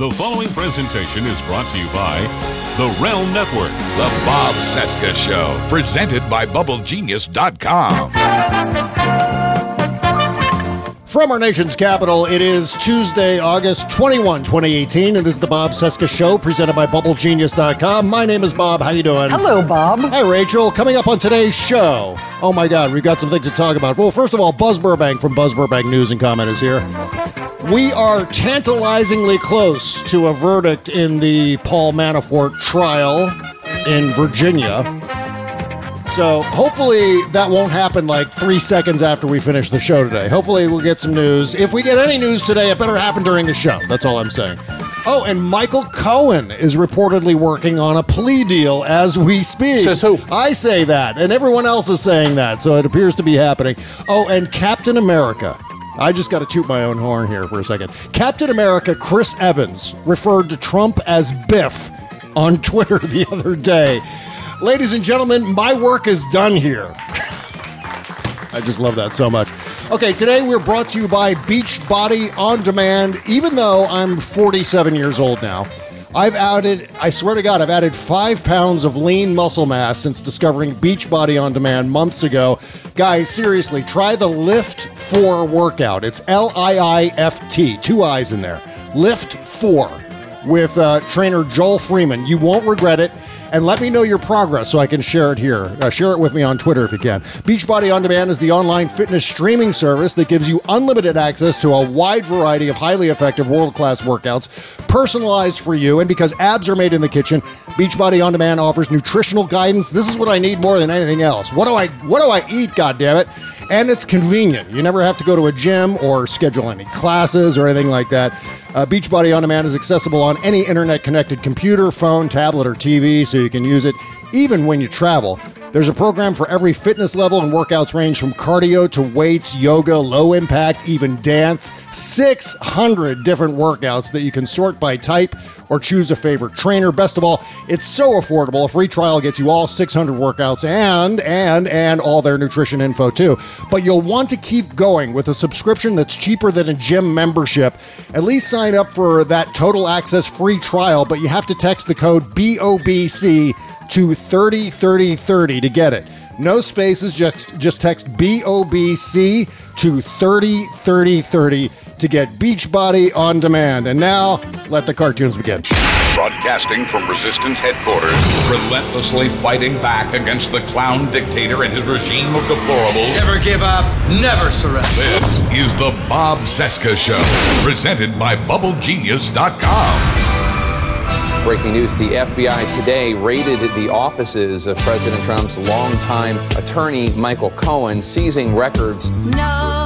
The following presentation is brought to you by The Realm Network. The Bob Cesca Show, presented by BubbleGenius.com. From our nation's capital, it is Tuesday, August 21, 2018, and this is the Bob Cesca Show, presented by BubbleGenius.com. My name is Bob. How you doing? Hello, Bob. Hi, Rachel. Coming up on today's show. Oh my God, we've got some things to talk about. Well, first of all, Buzz Burbank from Buzz Burbank News and Comment is here. We are tantalizingly close to a verdict in the Paul Manafort trial in Virginia. So hopefully that won't happen like three seconds after we finish the show today. Hopefully we'll get some news. If we get any news today, it better happen during the show. That's all I'm saying. Oh, and Michael Cohen is reportedly working on a plea deal as we speak. Says who? I say that, and everyone else is saying that, so it appears to be happening. Oh, and Captain America. I just got to toot my own horn here for a second. Captain America Chris Evans referred to Trump as Biff on Twitter the other day. Ladies and gentlemen, my work is done here. I just love that so much. Okay, today we're brought to you by Beachbody On Demand. Even though I'm 47 years old now, I've added, I swear to God, I've added five pounds of lean muscle mass since discovering Beachbody On Demand months ago. Guys, seriously, try the Lift 4 workout. It's L I I F T, two eyes in there. LIIFT4 with uh, trainer Joel Freeman. You won't regret it and let me know your progress so I can share it here. Uh, share it with me on Twitter if you can. Beachbody On Demand is the online fitness streaming service that gives you unlimited access to a wide variety of highly effective world class workouts, personalized for you. And because abs are made in the kitchen, Beachbody On Demand offers nutritional guidance. This is what I need more than anything else. What do I what do I eat? God damn it! And it's convenient. You never have to go to a gym or schedule any classes or anything like that. Uh, Beachbody On Demand is accessible on any internet connected computer, phone, tablet, or TV, so you can use it even when you travel. There's a program for every fitness level, and workouts range from cardio to weights, yoga, low impact, even dance. 600 different workouts that you can sort by type or choose a favorite trainer. Best of all, it's so affordable. A free trial gets you all 600 workouts and and and all their nutrition info too. But you'll want to keep going with a subscription that's cheaper than a gym membership. At least sign up for that total access free trial, but you have to text the code BOBC to 303030 to get it. No spaces, just just text BOBC to 303030 to get Beachbody on demand. And now, let the cartoons begin. Broadcasting from Resistance headquarters, relentlessly fighting back against the clown dictator and his regime of deplorables. Never give up, never surrender. This is the Bob Cesca Show, presented by BubbleGenius.com. Breaking news the FBI today raided the offices of President Trump's longtime attorney, Michael Cohen, seizing records. No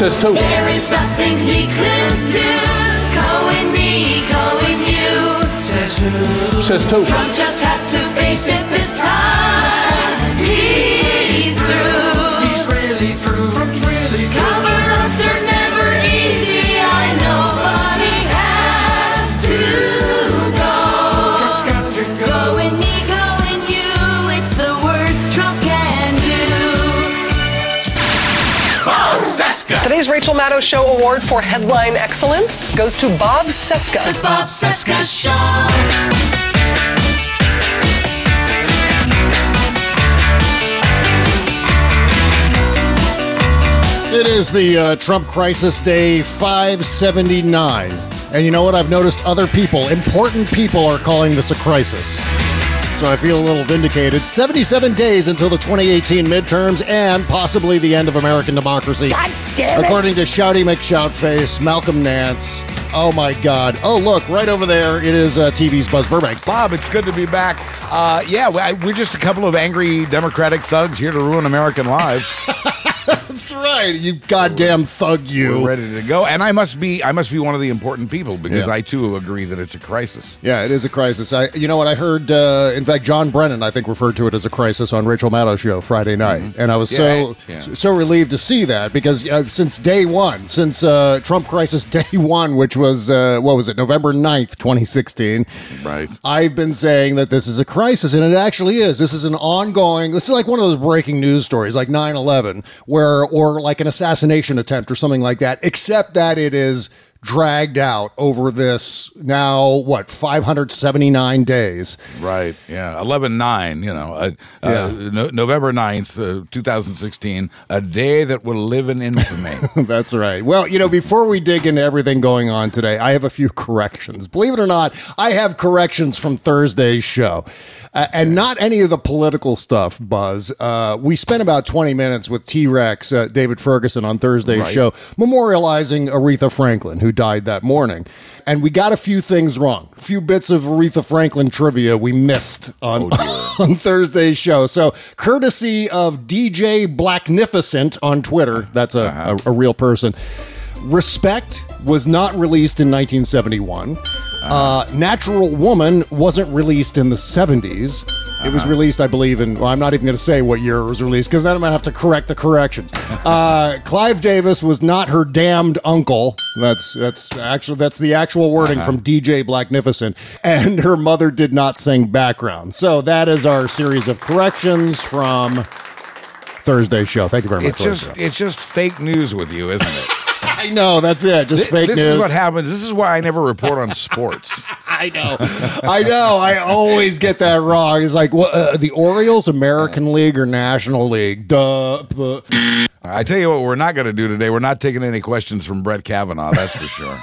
Says who? There is nothing he could do. Cohen me, Cohen you. Says who? Says who? Trump just has to face it this time. He's through. He's really through. Trump's really through. Cover-ups Bob Cesca. Today's Rachel Maddow Show Award for Headline Excellence goes to Bob Cesca. The Bob Cesca Show. It is the uh, Trump crisis day 579. And you know what? I've noticed other people, important people, are calling this a crisis. So I feel a little vindicated. 77 days until the 2018 midterms and possibly the end of American democracy. God damn it. According to Shouty McShoutface, Malcolm Nance, Oh my God! Oh look, right over there, it is uh, TV's Buzz Burbank. Bob, it's good to be back. Uh, yeah, we- I- we're just a couple of angry Democratic thugs here to ruin American lives. That's right, you goddamn thug, you. We're ready to go, and I must be I must be one of the important people because Yeah. I too agree that it's a crisis. Yeah, it is a crisis. I, you know what I heard? Uh, in fact, John Brennan, I think, referred to it as a crisis on Rachel Maddow's show Friday night, and I was so Mm-hmm. Yeah, yeah. so relieved to see that because uh, since day one, since uh, Trump crisis day one, which was uh, what was it, November 9th, twenty sixteen, Right. I've been saying that this is a crisis, and it actually is. This is an ongoing. This is like one of those breaking news stories, like 9-11, where or like an assassination attempt or something like that. Except that it is dragged out over this now what 579 days. Right. Yeah. Eleven nine. You know. Uh, Yeah. uh, no, November 9th, uh, two thousand sixteen. A day that will live in infamy. That's right. Well, you know, before we dig into everything going on today, I have a few corrections. Believe it or not, I have corrections from Thursday's show. Uh, and not any of the political stuff, Buzz. Uh, we spent about 20 minutes with T Rex, uh, David Ferguson, on Thursday's Right. show, memorializing Aretha Franklin, who died that morning. And we got a few things wrong. A few bits of Aretha Franklin trivia we missed on, on Thursday's show. So, courtesy of DJ Blacknificent on Twitter, that's a, a, a real person. Respect was not released in 1971. Uh, Natural Woman wasn't released in the 70s. It was released, I believe, in. Well, I'm not even going to say what year it was released because then I'm going to have to correct the corrections. Uh, Clive Davis was not her damned uncle. That's that's actually that's the actual wording from DJ Blacknificent, and her mother did not sing background. So that is our series of corrections from Thursday's show. Thank you very much. it's just Lisa. it's just fake news with you, isn't it? I know that's it. Just Thi- fake this news. is what happens. This is why I never report on sports. I know. I know. I always get that wrong. It's like what, uh, the Orioles, American League or National League? Duh. bu- I tell you what, we're not going to do today. We're not taking any questions from Brett Kavanaugh. That's for sure.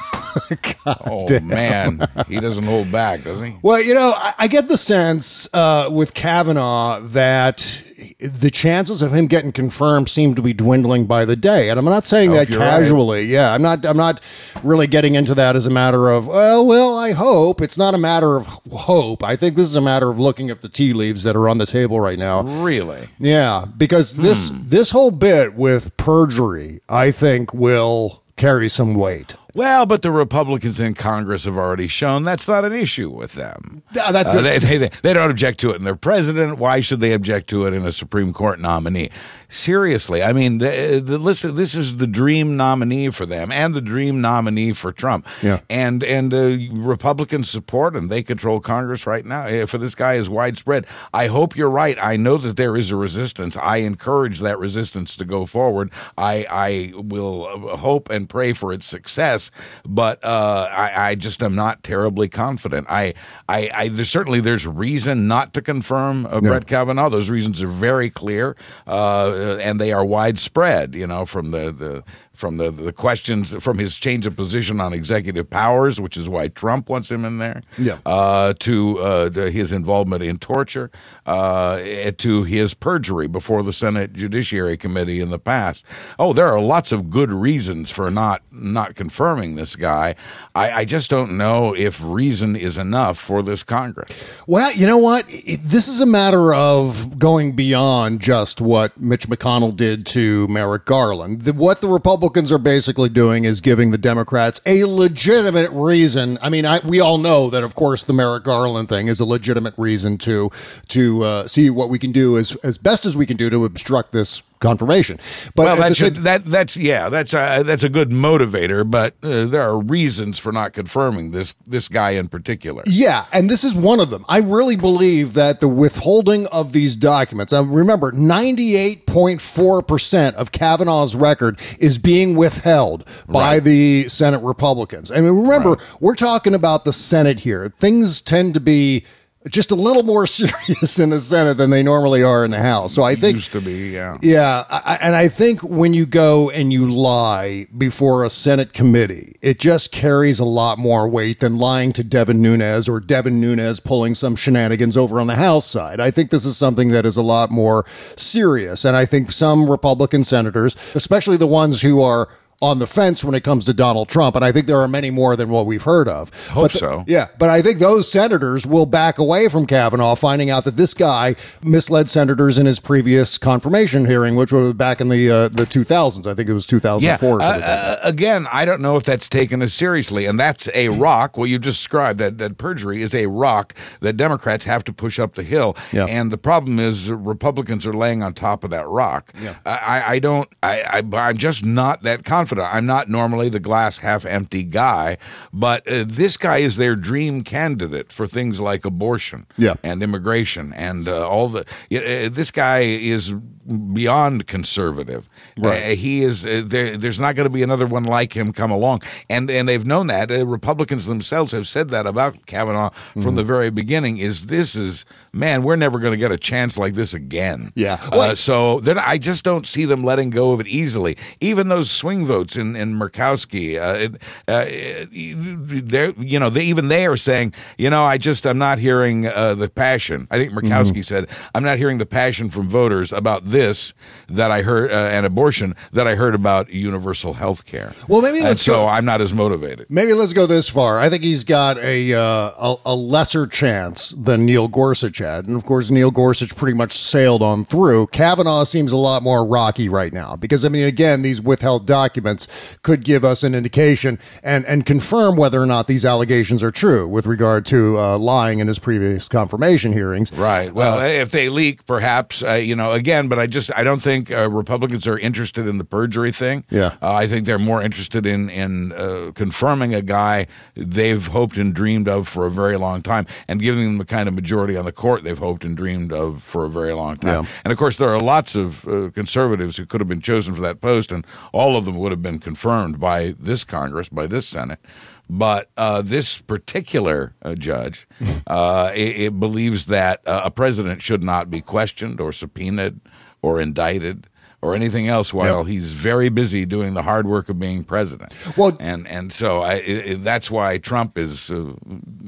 oh man, he doesn't hold back, does he? Well, you know, I, I get the sense uh, with Kavanaugh that the chances of him getting confirmed seem to be dwindling by the day, and I'm not saying that you're right. casually. Yeah, I'm not. I'm not really getting into that as a matter of well, well, I hope it's not a matter of hope. I think this is a matter of looking at the tea leaves that are on the table right now. Really? Yeah, because this Hmm. this whole bit with perjury, I think, will carry some weight. Well, but the Republicans in Congress have already shown that's not an issue with them. That- Uh, they, they, they don't object to it in their president. Why should they object to it in a Supreme Court nominee? Seriously, I mean, the, the, listen, this is the dream nominee for them and the dream nominee for Trump. Yeah. And and uh, Republicans support him. They control Congress right now. Uh, For this guy is widespread. I hope you're right. I know that there is a resistance. I encourage that resistance to go forward. I I will uh, hope and pray for its success, but uh, I, I just am not terribly confident. I I, I there's certainly there's reason not to confirm uh, Brett Kavanaugh. Those reasons are very clear, uh, and they are widespread. You know, from the the from the, the questions from his change of position on executive powers, which is why Trump wants him in there, Yeah. uh, to, uh, to his involvement in torture, uh, to his perjury before the Senate Judiciary Committee in the past. Oh, there are lots of good reasons for not not confirming this guy. I, I just don't know if reason is enough for this Congress. Well, you know what? This is a matter of going beyond just what Mitch McConnell did to Merrick Garland. The, what the Republicans are basically doing is giving the Democrats a legitimate reason. I mean, I, we all know that, of course, the Merrick Garland thing is a legitimate reason to to uh, see what we can do as as best as we can do to obstruct this confirmation. But well, at the that same- should, that that's yeah, that's a, that's a good motivator, but uh, there are reasons for not confirming this this guy in particular. Yeah, and this is one of them. I really believe that the withholding of these documents, uh, remember, 98.4% of Kavanaugh's record is being withheld by Right. the Senate Republicans. I mean, remember, we're talking about the Senate here. Things tend to be just a little more serious in the Senate than they normally are in the House. So I think used to be, yeah. yeah, I, and I think when you go and you lie before a Senate committee, it just carries a lot more weight than lying to Devin Nunes or Devin Nunes pulling some shenanigans over on the House side. I think this is something that is a lot more serious, and I think some Republican senators, especially the ones who are on the fence when it comes to Donald Trump, and I think there are many more than what we've heard of. Hope But the- so. Yeah, but I think those senators will back away from Kavanaugh, finding out that this guy misled senators in his previous confirmation hearing, which was back in the uh, the 2000s. I think it was 2004. or Uh, uh, again, I don't know if that's taken as seriously, and that's a rock. What you described that that perjury is a rock that Democrats have to push up the hill. Yeah. And the problem is Republicans are laying on top of that rock. Yeah. I, I- I don't. I, I I'm just not that confident. I'm not normally the glass half empty guy, but uh, this guy is their dream candidate for things like abortion Yeah. and immigration and uh, all the. Uh, this guy is beyond conservative. Right. Uh, he is. Uh, there, there's not going to be another one like him come along, and and they've known that. Uh, Republicans themselves have said that about Kavanaugh from Mm-hmm. the very beginning. Is this is man? We're never going to get a chance like this again. Yeah. Uh, Well- so then I just don't see them letting go of it easily. Even those swing votes in in Murkowski, uh, uh, they're you know they even they are saying you know I just I'm not hearing uh, the passion. I think Murkowski Mm-hmm. said I'm not hearing the passion from voters about this that I heard uh, and abortion that I heard about universal health care. Well, maybe let's so go- I'm not as motivated. Maybe let's go this far. I think he's got a, uh, a a lesser chance than Neil Gorsuch had, and of course Neil Gorsuch pretty much sailed on through. Kavanaugh seems a lot more rocky right now because I mean, again, these withheld documents could give us an indication and and confirm whether or not these allegations are true with regard to uh, lying in his previous confirmation hearings. Right. Well, Uh, if they leak, perhaps uh, you know. Again, but I just I don't think uh, Republicans are interested in the perjury thing. Yeah. Uh, I think they're more interested in in uh, confirming a guy they've hoped and dreamed of for a very long time, and giving them the kind of majority on the court they've hoped and dreamed of for a very long time. Yeah. And of course, there are lots of uh, conservatives who could have been chosen for that post, and all of them would have been confirmed by this Congress, by this Senate. But uh, this particular uh, judge, uh, it, it believes that uh, a president should not be questioned or subpoenaed or indicted or anything else while he's very busy doing the hard work of being president. Well- and and so I, it, that's why Trump is, uh,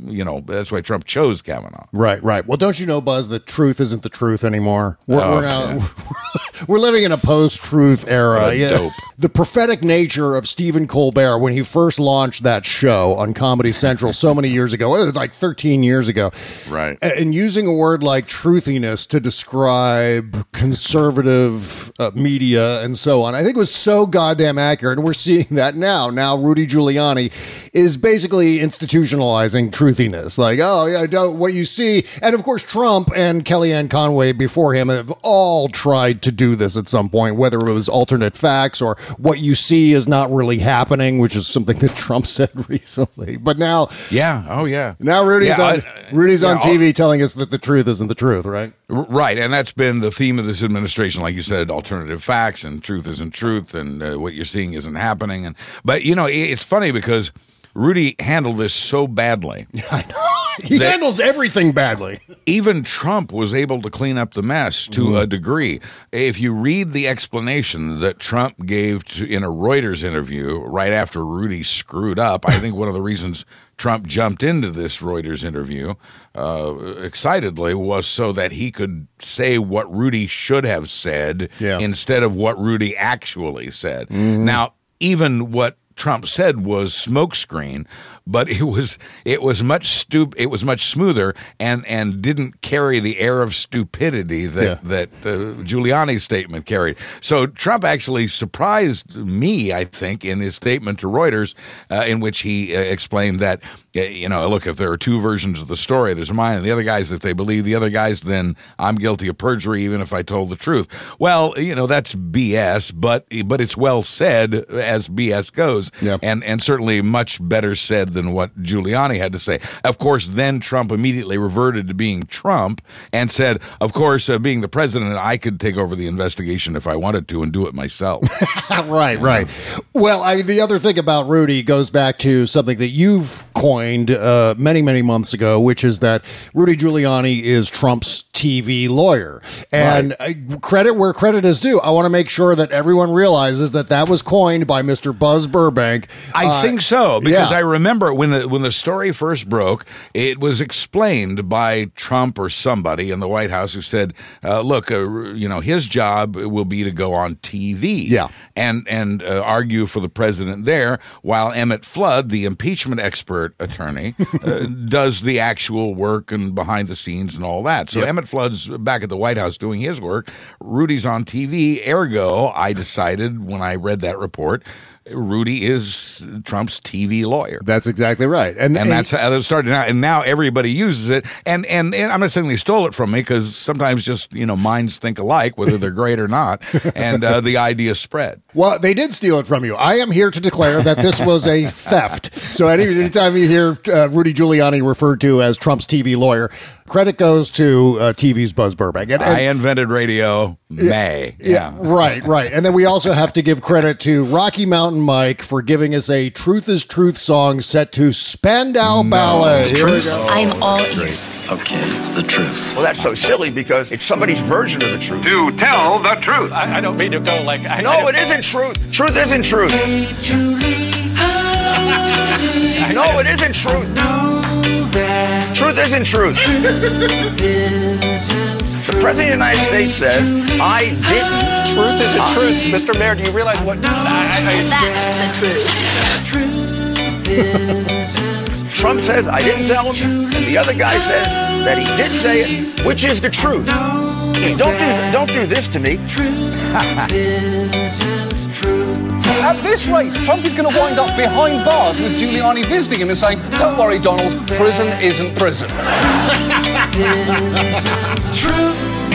you know, that's why Trump chose Kavanaugh. Right, right. Well, don't you know, Buzz, The truth isn't the truth anymore. We're, Oh, we're, now, we're living in a post-truth era. A dope. The prophetic nature of Stephen Colbert when he first launched that show on Comedy Central so many years ago, like 13 years ago. Right. And using a word like truthiness to describe conservative uh, media and so on, I think was so goddamn accurate. And we're seeing that now. Now, Rudy Giuliani is basically institutionalizing truthiness. Like, oh, yeah, don't, what you see. And of course, Trump and Kellyanne Conway before him have all tried to do this at some point, whether it was alternate facts or what you see is not really happening, which is something that Trump said recently. But now, Yeah. Oh, yeah. now Rudy's Yeah, on I- Rudy's yeah, on I'll- TV telling us that the truth isn't the truth, right? Right, and that's been the theme of this administration, like you said, alternative facts and truth isn't truth, and uh, what you're seeing isn't happening. And but you know, i- it's funny because Rudy handled this so badly. I know. He handles everything badly. Even Trump was able to clean up the mess to a degree. If you read the explanation that Trump gave to, in a Reuters interview right after Rudy screwed up, I think one of the reasons Trump jumped into this Reuters interview uh, excitedly was so that he could say what Rudy should have said Yeah. instead of what Rudy actually said. Now, even what Trump said was smokescreen, but it was it was much stup- it was much smoother and and didn't carry the air of stupidity that Yeah. that uh, Giuliani's statement carried. So Trump actually surprised me, I think, in his statement to Reuters, uh, in which he uh, explained that uh, you know, look, if there are two versions of the story, there's mine and the other guys. If they believe the other guys, then I'm guilty of perjury, even if I told the truth. Well, you know, that's BS, but but it's well said as BS goes, and and certainly much better said than what Giuliani had to say. Of course, then Trump immediately reverted to being Trump and said, "Of course, uh, being the president, I could take over the investigation if I wanted to and do it myself." right, right. Well, I, the other thing about Rudy goes back to something that you've coined uh, many, many months ago, which is that Rudy Giuliani is Trump's TV lawyer. And uh, credit where credit is due. I want to make sure that everyone realizes that that was coined by Mr. Buzz Burbank. I Uh, think so because yeah. I remember when the when the story first broke, it was explained by Trump or somebody in the White House who said, uh, "Look, uh, you know, his job will be to go on TV, Yeah. and and uh, argue for the president there, while Emmett Flood, the impeachment expert attorney, uh, does the actual work and behind the scenes and all that. So Emmett Flood's back at the White House doing his work. Rudy's on TV. Ergo, I decided when I read that report, Rudy is Trump's TV lawyer. That's exactly right. And, And that's how it started out. And now everybody uses it. And, and, and I'm not saying they stole it from me because sometimes just, you know, minds think alike, whether they're great or not. And uh, the idea spread. Well, they did steal it from you. I am here to declare that this was a theft. So any, anytime you hear uh, Rudy Giuliani referred to as Trump's TV lawyer, credit goes to uh, TV's Buzz Burbank. And, and- I invented radio May. Yeah. Right, right. And then we also have to give credit to Rocky Mountain Mike for giving us a Truth is Truth song set to Spandau Ballet. Here we go. I'm all ears. Okay, the truth. Well, that's so silly because it's somebody's version of the truth. To tell the truth. I, I don't mean to go like. I, no, it isn't truth. Truth isn't truth. no, it isn't truth. Truth isn't truth. the President of the United States says, I didn't. Truth isn't truth. Mr. Mayor, do you realize what? I, I, That's the truth. Trump says, I didn't tell him. And the other guy says that he did say it, which is the truth. Don't do, don't do this to me. At this rate, Trump is going to wind up behind bars with Giuliani visiting him and saying, Don't worry, Donald, prison isn't prison.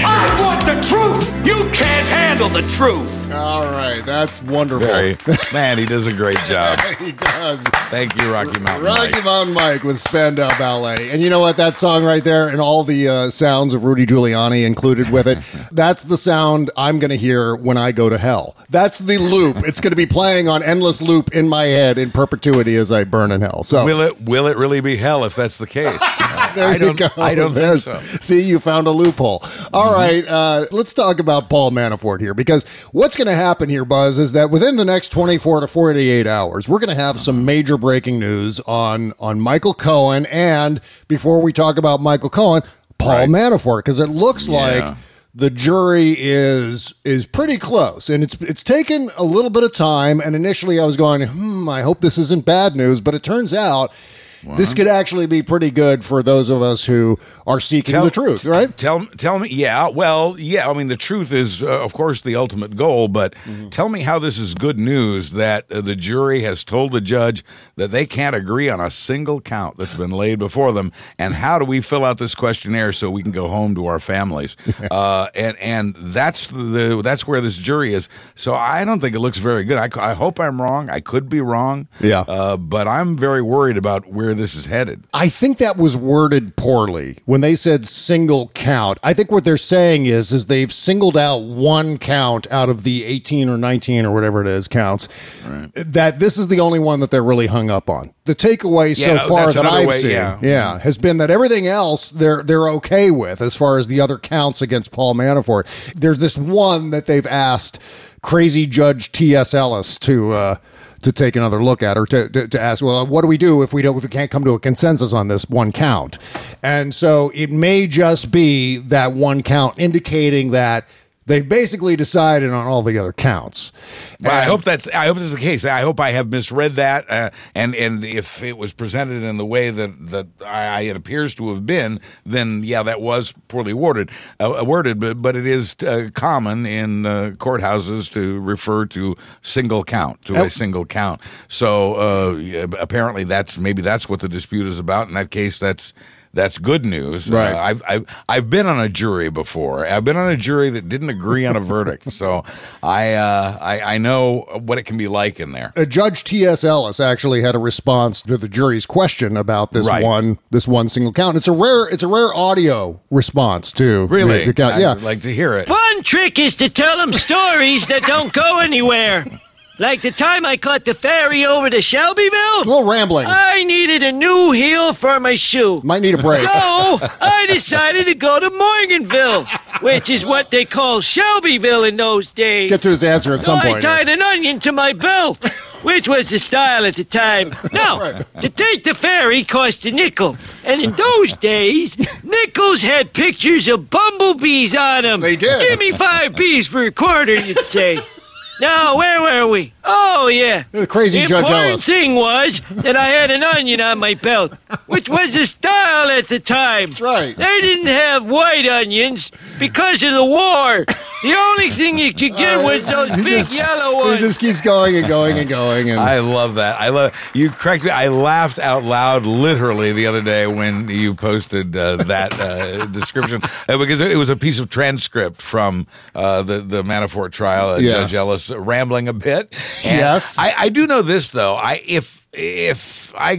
I want the truth. You can't handle the truth. All right, that's wonderful. Very, man, he does a great job. he does. Thank you, Rocky Mountain. Rocky Mike. Mountain Mike with Spandau Ballet. And you know what? That song right there and all the uh, sounds of Rudy Giuliani included with it, that's the sound I'm going to hear when I go to hell. That's the loop. It's going to be playing on endless loop in my head in perpetuity as I burn in hell. So Will it will it really be hell if that's the case? there I you don't, go. I don't think so. See, you found a loophole. All right, uh, let's talk about Paul Manafort here because what's going to happen here, Buzz, is that within the next 24 to 48 hours, we're going to have some major breaking news on on Michael Cohen, and before we talk about Michael Cohen, Paul Right. Manafort, because it looks Yeah. like the jury is is pretty close and it's it's taken a little bit of time and initially I was going hmm I hope this isn't bad news but it turns out this could actually be pretty good for those of us who are seeking the truth right Tell tell me, yeah. Well, yeah. I mean, the truth is, uh, of course, the ultimate goal. But Mm-hmm. tell me how this is good news that uh, the jury has told the judge that they can't agree on a single count that's been laid before them. And how do we fill out this questionnaire so we can go home to our families? uh, and and that's the that's where this jury is. So I don't think it looks very good. I, I hope I'm wrong. I could be wrong. Yeah. Uh, but I'm very worried about where this is headed. I think that was worded poorly when they said single count. I think what they're saying is is they've singled out one count out of the 18 or 19 or whatever it is counts. That this is the only one that they're really hung up on. The takeaway Yeah, so far that I've way, seen, yeah. has been that everything else they're they're okay with as far as the other counts against Paul Manafort. There's this one that they've asked crazy judge T.S. Ellis to uh, to take another look at or to, to, to ask, well, what do we do if we don't if we can't come to a consensus on this one count? And so it may just be that one count indicating that they've basically decided on all the other counts. Well, I hope that's I hope that's the case. I hope I have misread that, uh, and and if it was presented in the way that that I, it appears to have been, then yeah, that was poorly worded. Uh, worded, but but it is uh, common in uh, courthouses to refer to single count to Oh. a single count. So uh, apparently, that's maybe that's what the dispute is about. In that case, that's. That's good news. Right. Uh, I've, I've I've been on a jury before. I've been on a jury that didn't agree on a verdict, so I, uh, I I know what it can be like in there. Uh, Judge T.S. Ellis actually had a response to the jury's question about this Right. one this one single count. It's a rare it's a rare audio response to Really, the count. Yeah, I'd like to hear it. One trick is to tell them stories that don't go anywhere. Like the time I caught the ferry over to Shelbyville? A little rambling. I needed a new heel for my shoe. Might need a break. So I decided to go to Morganville, which is what they call Shelbyville in those days. Get to his answer at So some point. I tied an onion to my belt, which was the style at the time. Now, to take the ferry cost a nickel, and in those days, nickels had pictures of bumblebees on them. They did. Give me five bees for a quarter, you'd say. Now, where were we? Oh, yeah. The crazy the Judge important Ellis. thing was that I had an onion on my belt, which was the style at the time. That's right. They didn't have white onions because of the war. The only thing you could get was those He big just- yellow He ones. just keeps going and going and going. And I love that. I love you. Correct me. I laughed out loud, literally, the other day when you posted uh, that uh, description uh, because it was a piece of transcript from uh, the the Manafort trial. Uh, Yeah. Judge Ellis rambling a bit. Yes. I, I do know this though. I if if I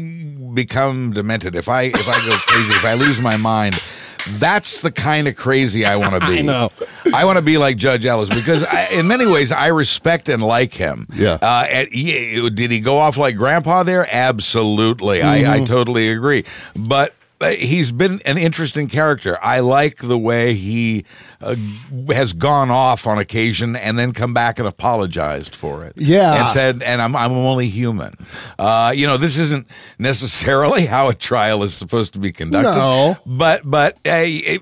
become demented, if I if I go crazy, if I lose my mind. That's the kind of crazy I want to be. I know. I want to be like Judge Ellis because, I, in many ways, I respect and like him. Yeah. Uh, and he, did he go off like Grandpa there? Absolutely. I, I Mm-hmm. totally agree. But he's been an interesting character. I like the way he uh, has gone off on occasion and then come back and apologized for it. Yeah. and said, "And I'm I'm only human." Uh, you know, this isn't necessarily how a trial is supposed to be conducted. No. but but uh, it,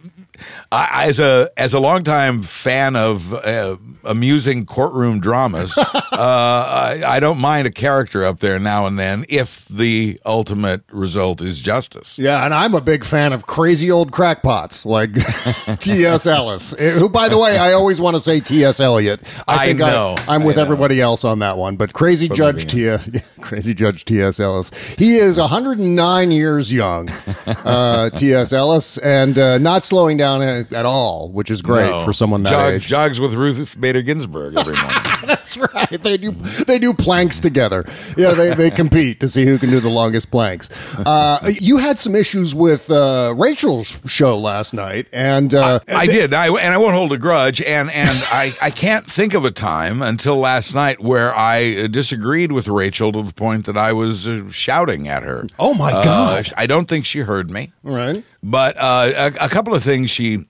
I, as a as a longtime fan of uh, amusing courtroom dramas, uh, I, I don't mind a character up there now and then if the ultimate result is justice. Yeah, and I'm a big fan of crazy old crackpots like T.S. Ellis, eh, who, by the way, I always want to say T.S. Eliot. I think know, I, am with everybody else on that one, but crazy Judge T.S. Crazy Judge T.S. Ellis. He is 109 years young, uh, T.S. Ellis, and uh, not slowing down at, at all, which is great No. for someone that jogs, age. jogs with Ruth Bader Ginsburg every morning. That's right. They do they do planks together. Yeah, they, they compete to see who can do the longest planks. Uh, you had some issues with uh, Rachel's show last night, and uh, I did, I, and I won't hold a grudge. And and I, I can't think of a time until last night where I uh, disagreed with Rachel to the point that I was uh, shouting at her. Oh, my Uh, gosh. I don't think she heard me. right. But uh, a, a couple of things she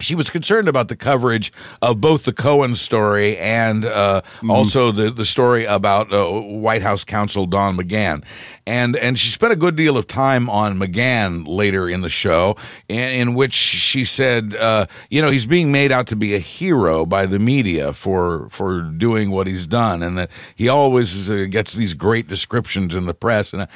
she was concerned about the coverage of both the Cohen story and uh, also the the story about uh, White House counsel Don McGahn, and and she spent a good deal of time on McGahn later in the show, in, in which she said, uh, you know, he's being made out to be a hero by the media for for doing what he's done, and that he always uh, gets these great descriptions in the press. And.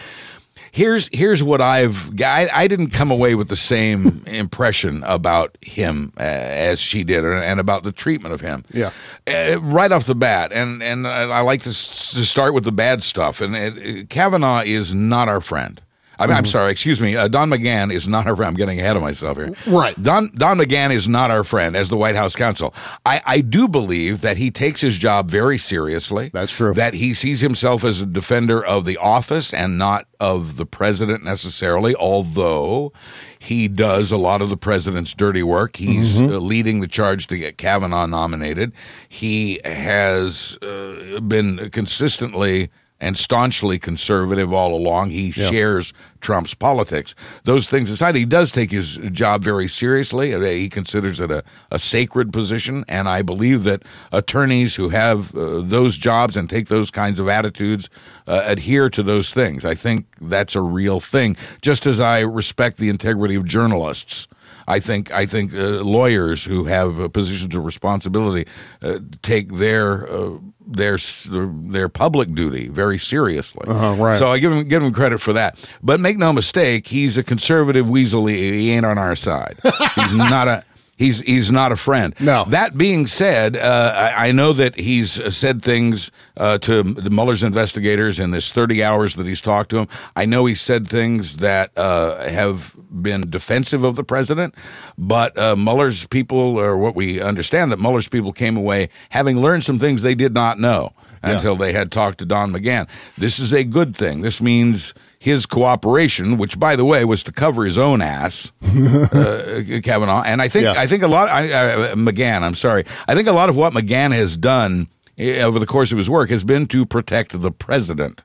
Here's here's what I've I, I didn't come away with the same impression about him uh, as she did and about the treatment of him. Yeah. Uh, right off the bat, and and I, I like to, s- to start with the bad stuff. And uh, Kavanaugh is not our friend. I mean, I'm sorry. Excuse me. Uh, Don McGahn is not our friend. I'm getting ahead of myself here. Right. Don Don McGahn is not our friend as the White House counsel. I, I do believe that he takes his job very seriously. That's true. That he sees himself as a defender of the office and not of the president necessarily, although he does a lot of the president's dirty work. He's Mm-hmm. uh, leading the charge to get Kavanaugh nominated. He has uh, been consistently and staunchly conservative all along. He shares Trump's politics. Those things aside, he does take his job very seriously. Uh, He considers it a, a sacred position, and I believe that attorneys who have uh, those jobs and take those kinds of attitudes uh, adhere to those things. I think that's a real thing, just as I respect the integrity of journalists. I think I think uh, lawyers who have uh, positions of responsibility uh, take their uh, their their public duty very seriously. Uh-huh, right. So I give him give him credit for that. But make no mistake, he's a conservative weasel. He, he ain't on our side. He's not a. He's he's not a friend. No. That being said, uh, I, I know that he's uh, said things uh, to the Mueller's investigators in this 30 hours that he's talked to him. I know he said things that uh, have been defensive of the president, but uh, Mueller's people, or what we understand, that Mueller's people came away having learned some things they did not know until they had talked to Don McGahn. This is a good thing. This means his cooperation, which, by the way, was to cover his own ass, uh, Kavanaugh. And I think Yeah. I think a lot. I, uh, McGahn, I'm sorry. I think a lot of what McGahn has done eh, over the course of his work has been to protect the president.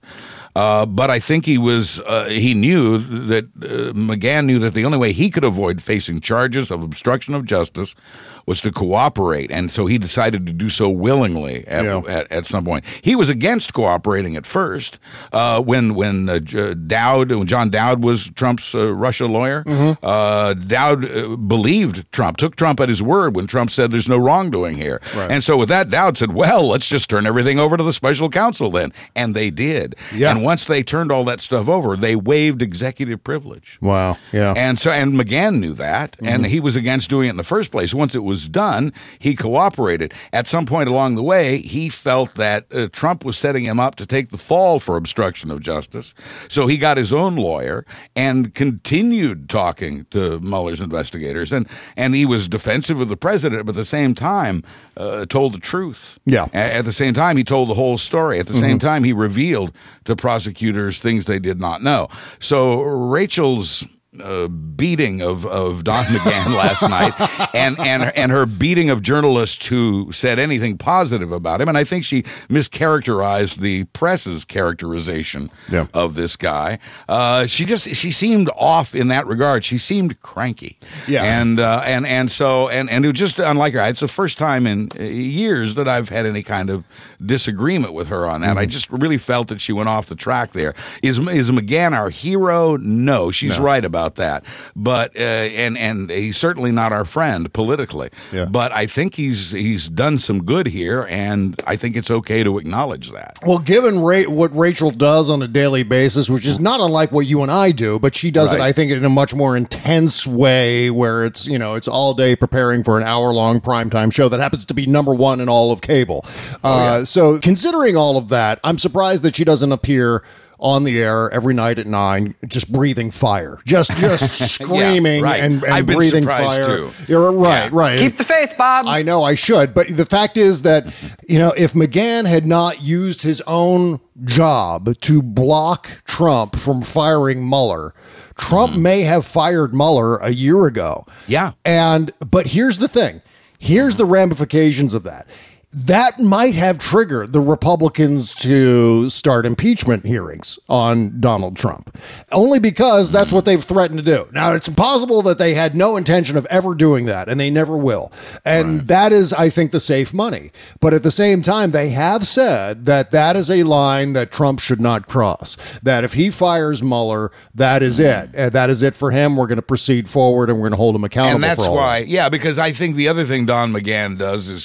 Uh, but I think he was uh, he knew that uh, McGahn knew that the only way he could avoid facing charges of obstruction of justice was to cooperate, and so he decided to do so willingly at, Yeah. at, at some point. He was against cooperating at first uh, when when uh, Dowd when John Dowd was Trump's uh, Russia lawyer. Mm-hmm. Uh, Dowd uh, believed Trump, took Trump at his word when Trump said there's no wrongdoing here, Right. and so with that, Dowd said, "Well, let's just turn everything over to the special counsel then," and they did. Yeah. And once they turned all that stuff over, they waived executive privilege. Wow. Yeah. And so, and McGahn knew that, and he was against doing it in the first place. Once it was done, he cooperated. At some point along the way, he felt that uh, Trump was setting him up to take the fall for obstruction of justice. So he got his own lawyer and continued talking to Mueller's investigators, and and he was defensive of the president, but at the same time, uh, told the truth. Yeah. At the same time, he told the whole story. At the same time, he revealed to prosecutors things they did not know. So Rachel's uh, beating of, of Don McGahn last night and, and, and her beating of journalists who said anything positive about him. And I think she mischaracterized the press's characterization Yeah. of this guy. Uh, she just, she seemed off in that regard. She seemed cranky. Yeah. And, uh, and, and so, and, and it was just unlike her. It's the first time in years that I've had any kind of disagreement with her on that. I just really felt that she went off the track there. Is, is McGahn our hero? No, she's right about that. But, uh, and, and he's certainly not our friend politically. Yeah. But I think he's, he's done some good here. And I think it's okay to acknowledge that. Well, given Ra- what Rachel does on a daily basis, which is not unlike what you and I do, but she does it, I think, in a much more intense way, where it's you know it's all day preparing for an hour long primetime show that happens to be number one in all of cable. Oh, uh, So, considering all of that, I'm surprised that she doesn't appear. On the air every night at nine, just breathing fire, just just screaming right. and, and I've been breathing surprised, fire. too. You're right, Yeah. right. Keep the faith, Bob. I know I should, but the fact is that you know if McGahn had not used his own job to block Trump from firing Mueller, Trump mm-hmm. may have fired Mueller a year ago. Yeah. And but here's the thing. Here's the ramifications of that. That might have triggered the Republicans to start impeachment hearings on Donald Trump, only because that's what they've threatened to do. Now, it's possible that they had no intention of ever doing that, and they never will. And that is, I think, the safe money. But at the same time, they have said that that is a line that Trump should not cross. That if he fires Mueller, that is it. Mm-hmm. And that is it for him. We're going to proceed forward, and we're going to hold him accountable. and that's why, it. yeah, because I think the other thing Don McGahn does is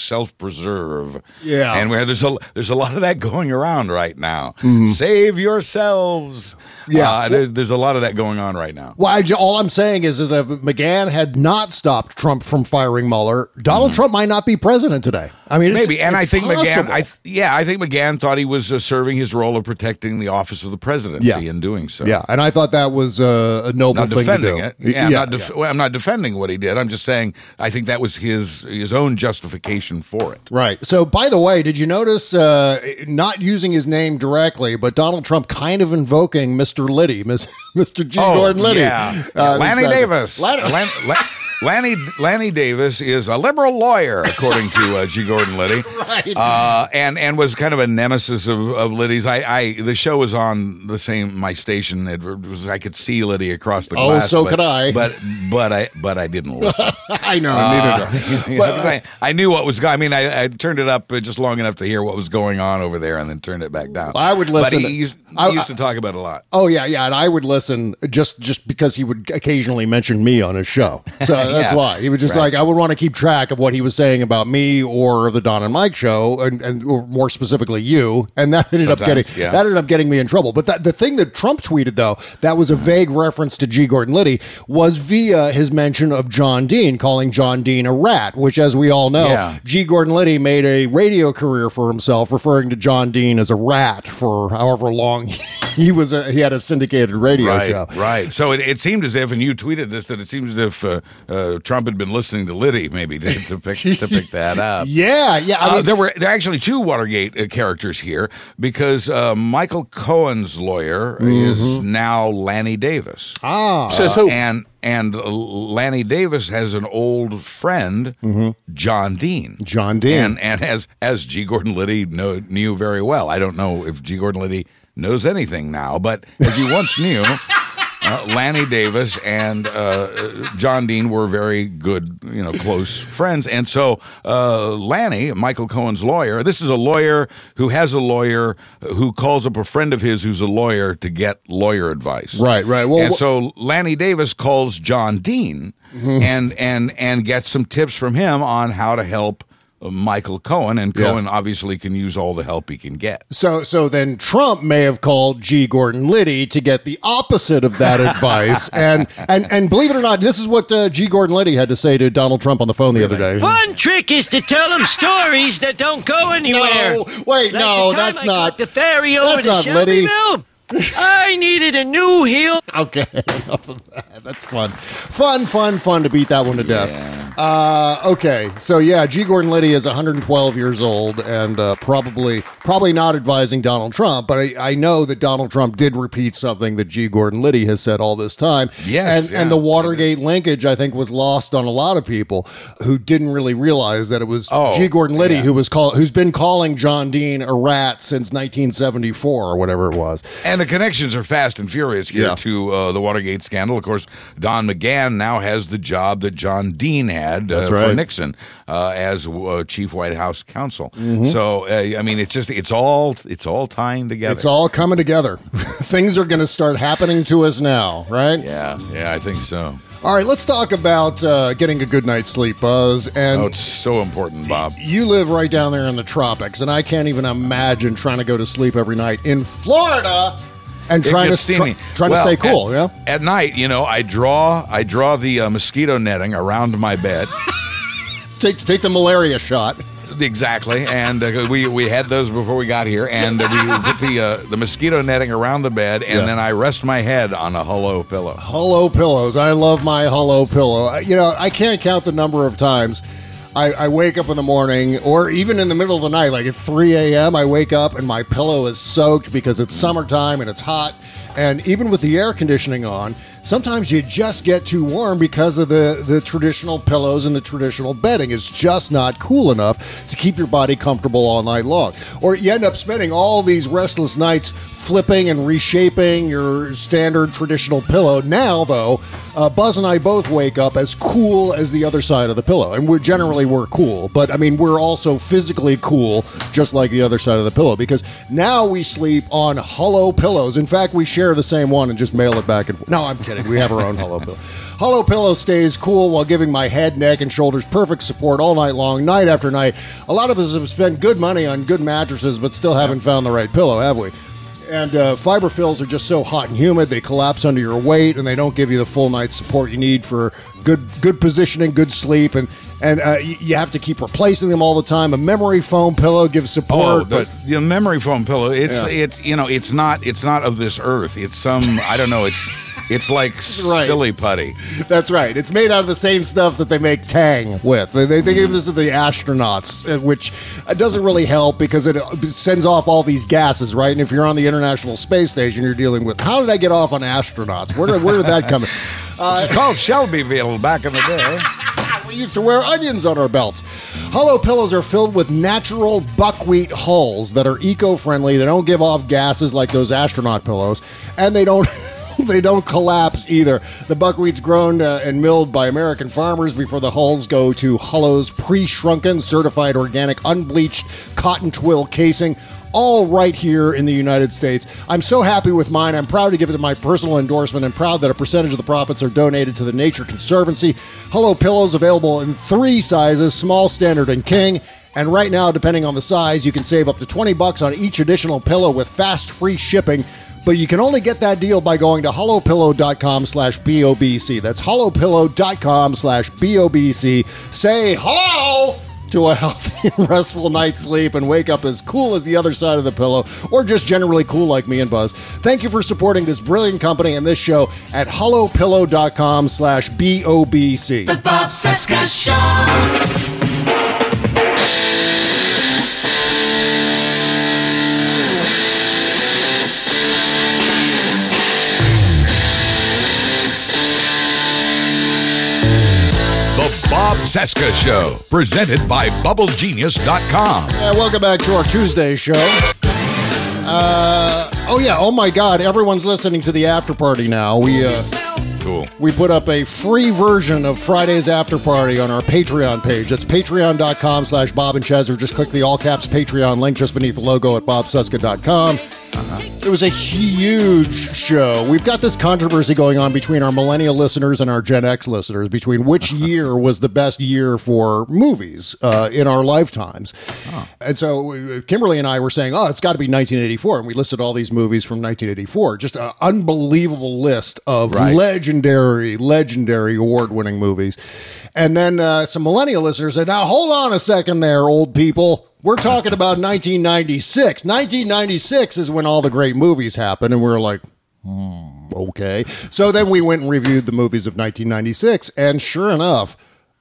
self-preserve. Yeah. and where there's a there's a lot of that going around right now. Save yourselves. Mm-hmm. Yeah. uh, there, there's a lot of that going on right now. Well, I, all I'm saying is that if McGahn had not stopped Trump from firing Mueller, Donald Trump might not be president today. I mean, it's. Maybe, and I think McGahn, possible. I th- yeah, I think McGahn thought he was uh, serving his role of protecting the office of the presidency Yeah. in doing so. yeah, and I thought that was uh, a noble Not thing to defending do. it. Yeah, not def- well, I'm not defending what he did. I'm just saying I think that was his his own justification for it. Right. So, by the way, did you notice uh, not using his name directly, but Donald Trump kind of invoking Mr. Liddy, Mr. G. Gordon Liddy? Oh, Yeah. Uh, Lanny Davis. Lanny- Lan- La- Lanny Lanny Davis is a liberal lawyer, according to uh, G. Gordon Liddy, Right. uh, and and was kind of a nemesis of, of Liddy's. I, I the show was on the same my station. It was I could see Liddy across the Oh, glass. so but- could I. But but I but I didn't listen. I know, Uh, neither did I. know, I, I knew what was going. I mean, I, I turned it up uh, just long enough to hear what was going on over there, and then turned it back down. I would But listen he used, he I- used to talk about it a lot. Oh yeah, yeah, and I would listen just just because he would occasionally mention me on his show. So that's Yeah. why he was just Right. like I would want to keep track of what he was saying about me or the Don and Mike show, and, and or more specifically you. And that ended up getting yeah. that ended up getting me in trouble. But that, the thing that Trump tweeted though, that was a vague reference to G. Gordon Liddy, was via his mention of John Dean, calling John Dean a rat, which, as we all know, Yeah. G. Gordon Liddy made a radio career for himself, referring to John Dean as a rat for however long he was a, he had a syndicated radio right, show. Right. So it, it seemed as if, and you tweeted this, that it seems as if uh, uh, Trump had been listening to Liddy, maybe to, to pick to pick that up. Yeah, yeah. I Uh, there were there are actually two Watergate uh, characters here because uh, Michael Cohen's lawyer is now Lanny Davis. Mm-hmm. ah, Says who? And and uh, Lanny Davis has an old friend, John Dean. Mm-hmm. John Dean. And and as as G. Gordon Liddy know, knew very well. I don't know if G. Gordon Liddy knows anything now, but as he once knew. Uh, Lanny Davis and uh, John Dean were very good, you know, close friends. And so uh, Lanny, Michael Cohen's lawyer, this is a lawyer who has a lawyer who calls up a friend of his who's a lawyer to get lawyer advice. Right, right. Well, and wh- so Lanny Davis calls John Dean Mm-hmm. and and and gets some tips from him on how to help Michael Cohen. And Yeah. Cohen obviously can use all the help he can get. So, so then Trump may have called G. Gordon Liddy to get the opposite of that advice, and and and believe it or not, this is what uh, G. Gordon Liddy had to say to Donald Trump on the phone the other day. One trick is to tell them stories that don't go anywhere. No, wait, Like no, the time that's I not. the ferry over that's to not Liddy. Shelbyville. I needed a new heel. Okay, enough of that. That's fun, fun, fun, fun to beat that one to death. Uh, okay, so yeah, G. Gordon Liddy is 112 years old and uh, probably probably not advising Donald Trump, but I, I know that Donald Trump did repeat something that G. Gordon Liddy has said all this time. Yes, and yeah. and the Watergate linkage I think was lost on a lot of people who didn't really realize that it was Oh, G. Gordon Liddy yeah. who was call who's been calling John Dean a rat since 1974 or whatever it was. And the connections are fast and furious here Yeah. to uh, the Watergate scandal. Of course, Don McGahn now has the job that John Dean had uh, That's for. Nixon uh, as uh, chief White House counsel. Mm-hmm. So, uh, I mean, it's just it's all it's all tying together. It's all coming together. Things are going to start happening to us now, right? yeah, yeah, I think so. All right, let's talk about uh, getting a good night's sleep, Buzz. And Oh, it's so important, Bob. you live right down there in the tropics, and I can't even imagine trying to go to sleep every night in Florida and trying to gets try, trying Well, to stay cool. At, yeah, At night, you know, I draw I draw the uh, mosquito netting around my bed. take take the malaria shot. Exactly, and uh, we we had those before we got here, and uh, we put the uh, the mosquito netting around the bed, and Yeah. then I rest my head on a Hullo pillow. Hullo pillows. I love my Hullo pillow. You know, I can't count the number of times I, I wake up in the morning or even in the middle of the night, like at 3 a.m., I wake up and my pillow is soaked because it's summertime and it's hot. And even with the air conditioning on, sometimes you just get too warm because of the, the traditional pillows and the traditional bedding. It's just not cool enough to keep your body comfortable all night long. Or you end up spending all these restless nights flipping and reshaping your standard traditional pillow. Now, though, uh, Buzz and I both wake up as cool as the other side of the pillow, and we're generally we're cool. But I mean, we're also physically cool, just like the other side of the pillow, because now we sleep on Hullo pillows. In fact, we share the same one and just mail it back and forth. No, I'm kidding. We have our own Hullo pillow. Hullo pillow stays cool while giving my head, neck, and shoulders perfect support all night long, night after night. A lot of us have spent good money on good mattresses, but still haven't found the right pillow, have we? And uh, fiber fills are just so hot and humid; they collapse under your weight, and they don't give you the full night's support you need for good good positioning, good sleep, and and uh, y- you have to keep replacing them all the time. A memory foam pillow gives support, Oh, the, but the memory foam pillow. It's Yeah. it's you know it's not it's not of this earth. It's some I don't know. It's it's like Right. silly putty. That's right. It's made out of the same stuff that they make Tang with. They, they, they give this to the astronauts, uh, which uh, doesn't really help because it uh, sends off all these gases, right? And if you're on the International Space Station, you're dealing with how did I get off on astronauts? Where did, where did that come? Uh, It's called Shelbyville back in the day. we used to wear onions on our belts. Hullo pillows are filled with natural buckwheat hulls that are eco-friendly. They don't give off gases like those astronaut pillows, and they don't. They don't collapse either. The buckwheat's grown uh, and milled by American farmers before the hulls go to Hullo's pre-shrunken, certified organic, unbleached cotton twill casing all right here in the United States. I'm so happy with mine. I'm proud to give it my personal endorsement and proud that a percentage of the profits are donated to the Nature Conservancy. Hullo Pillows available in three sizes, small, standard, and king. And right now, depending on the size, you can save up to 20 bucks on each additional pillow with fast free shipping. But you can only get that deal by going to hullopillow.com slash B-O-B-C. That's hullopillow.com slash B-O-B-C. Say hello to a healthy and restful night's sleep and wake up as cool as the other side of the pillow, or just generally cool like me and Buzz. Thank you for supporting this brilliant company and this show at hullopillow.com slash B-O-B-C. The Bob Cesca Show. Bob Cesca Show, presented by BubbleGenius.com. Yeah, welcome back to our Tuesday show. Uh, oh yeah, oh my God, everyone's listening to the after party now. We uh, Cool. we put up a free version of Friday's after party on our Patreon page. That's patreon.com slash Bob and Chaz, or just click the all caps Patreon link just beneath the logo at bobcesca.com. It was a huge show. We've got this controversy going on between our millennial listeners and our Gen X listeners between which year was the best year for movies uh, in our lifetimes. And so uh, Kimberly and I were saying, oh, it's got to be 1984. And we listed all these movies from 1984. Just an unbelievable list of Right. legendary, legendary award winning movies. And then uh, some millennial listeners said, now hold on a second there, old people. We're talking about 1996. 1996 is when all the great movies happened. And we're like, hmm, okay. So then we went and reviewed the movies of 1996. And sure enough,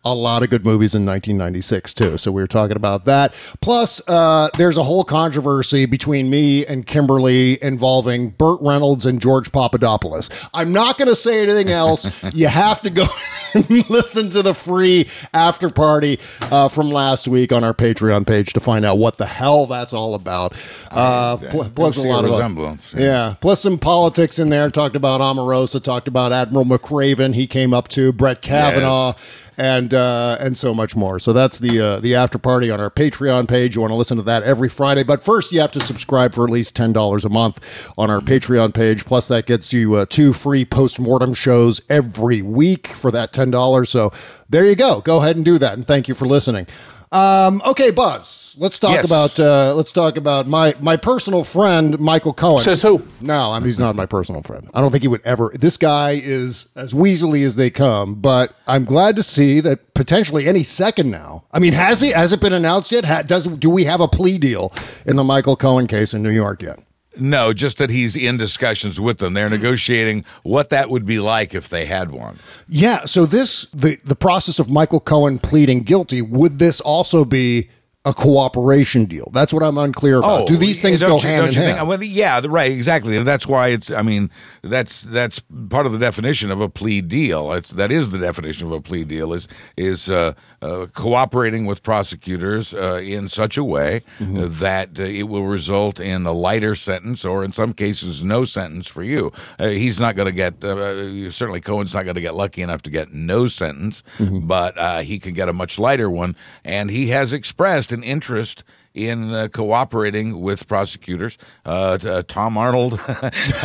a lot of good movies in 1996 too. So we were talking about that. Plus, uh, there's a whole controversy between me and Kimberly involving Burt Reynolds and George Papadopoulos. I'm not going to say anything else. you have to go and listen to the free after party uh, from last week on our Patreon page to find out what the hell that's all about. Uh, pl- plus a see a lot of resemblance, yeah. plus some politics in there. Talked about Omarosa. Talked about Admiral McRaven. He came up to Brett Kavanaugh and uh, and so much more. So that's the uh, the after party on our Patreon page. You want to listen to that every Friday, but first you have to subscribe for at least ten dollars a month on our Patreon page. Plus that gets you uh, two free post mortem shows every week for that ten dollars. So there you go. Go ahead and do that, and thank you for listening. Um, okay, Buzz. Let's talk Yes. about uh, let's talk about my my personal friend Michael Cohen. Says who? No, I mean he's not my personal friend. I don't think he would ever. This guy is as weaselly as they come. But I'm glad to see that potentially any second now. I mean, has he? Has it been announced yet? Ha, does do we have a plea deal in the Michael Cohen case in New York yet? No, just that he's in discussions with them. They're negotiating what that would be like if they had one. Yeah. So this the the process of Michael Cohen pleading guilty would this also be a cooperation deal? That's what I'm unclear about. do these things Oh, go you- hand in hand? think- well, yeah, right, exactly. And that's why it's. I mean, that's that's part of the definition of a plea deal. It's that is the definition of a plea deal is is uh, uh, cooperating with prosecutors uh, in such a way Mm-hmm. that uh, it will result in a lighter sentence, or in some cases, no sentence for you. Uh, he's not going to get. Uh, certainly, Cohen's not going to get lucky enough to get no sentence, Mm-hmm. but uh, he could get a much lighter one, and he has expressed an interest in uh, cooperating with prosecutors. Uh, uh, Tom Arnold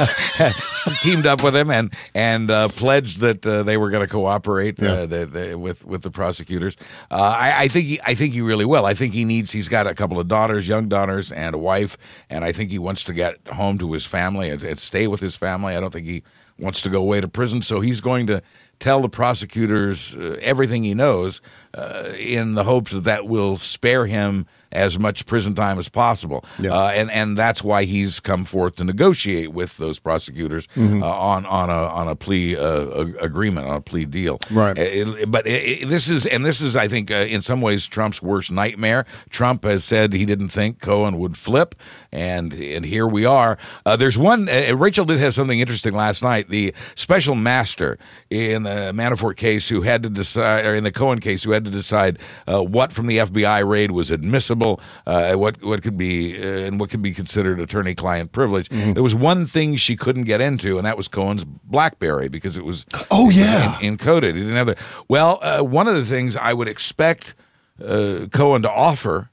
teamed up with him and and uh, pledged that uh, they were going to cooperate uh, the, the, with with the prosecutors. Uh, I, I think he, I think he really will. I think he needs. He's got a couple of daughters, young daughters, and a wife, and I think he wants to get home to his family and, and stay with his family. I don't think he wants to go away to prison, so he's going to tell the prosecutors uh, everything he knows uh, in the hopes that that will spare him as much prison time as possible. Uh, and and that's why he's come forth to negotiate with those prosecutors Mhm. uh, on on a on a plea uh, agreement on a plea deal. Right. It- it- but it, it- this is and this is I think uh, in some ways Trump's worst nightmare. Trump has said he didn't think Cohen would flip, and and here we are. Uh, there's one. Uh, Rachel did have something interesting last night. The special master in the Manafort case who had to decide, or in the Cohen case, who had to decide uh, what from the FBI raid was admissible, uh, what what could be uh, and what could be considered attorney-client privilege. There was one thing she couldn't get into, and that was Cohen's BlackBerry because it was Oh, yeah. en- encoded. He didn't have the well. Uh, one of the things I would expect uh, Cohen to offer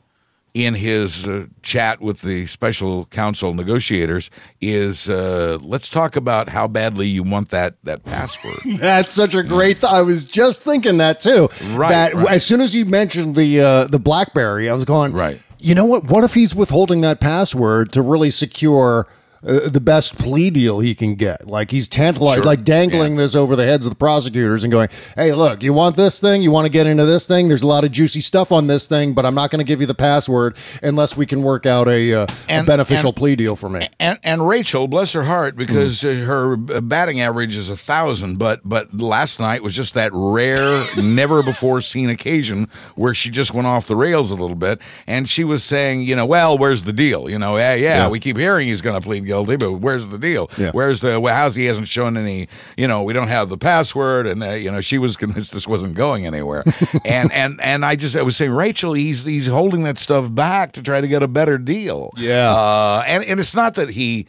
in his uh, chat with the special counsel negotiators is uh, let's talk about how badly you want that that password. That's such a great. Th- I was just thinking that too. Right, That right. as soon as you mentioned the uh, the BlackBerry, I was going. Right. You know what? What if he's withholding that password to really secure uh, the best plea deal he can get. Like he's tantalized, Sure. like dangling this over the heads of the prosecutors and going, "Hey, look, you want this thing? You want to get into this thing? There's a lot of juicy stuff on this thing, but I'm not going to give you the password unless we can work out a, uh, a beneficial and- plea deal for me." And and Rachel, bless her heart, because Mm. uh, her batting average is a thousand, but but last night was just that rare, never before seen occasion where she just went off the rails a little bit, and she was saying, you know, well, where's the deal? You know, yeah, yeah, Yeah. we keep hearing he's going to plead guilty, but where's the deal? Yeah. Where's the well, how's he hasn't shown any? You know, we don't have the password, and uh, you know, she was convinced this wasn't going anywhere, and and and I just I was saying, Rachel, he's he's holding that stuff back to try to get a better deal. Yeah. Uh, and and it's not that he.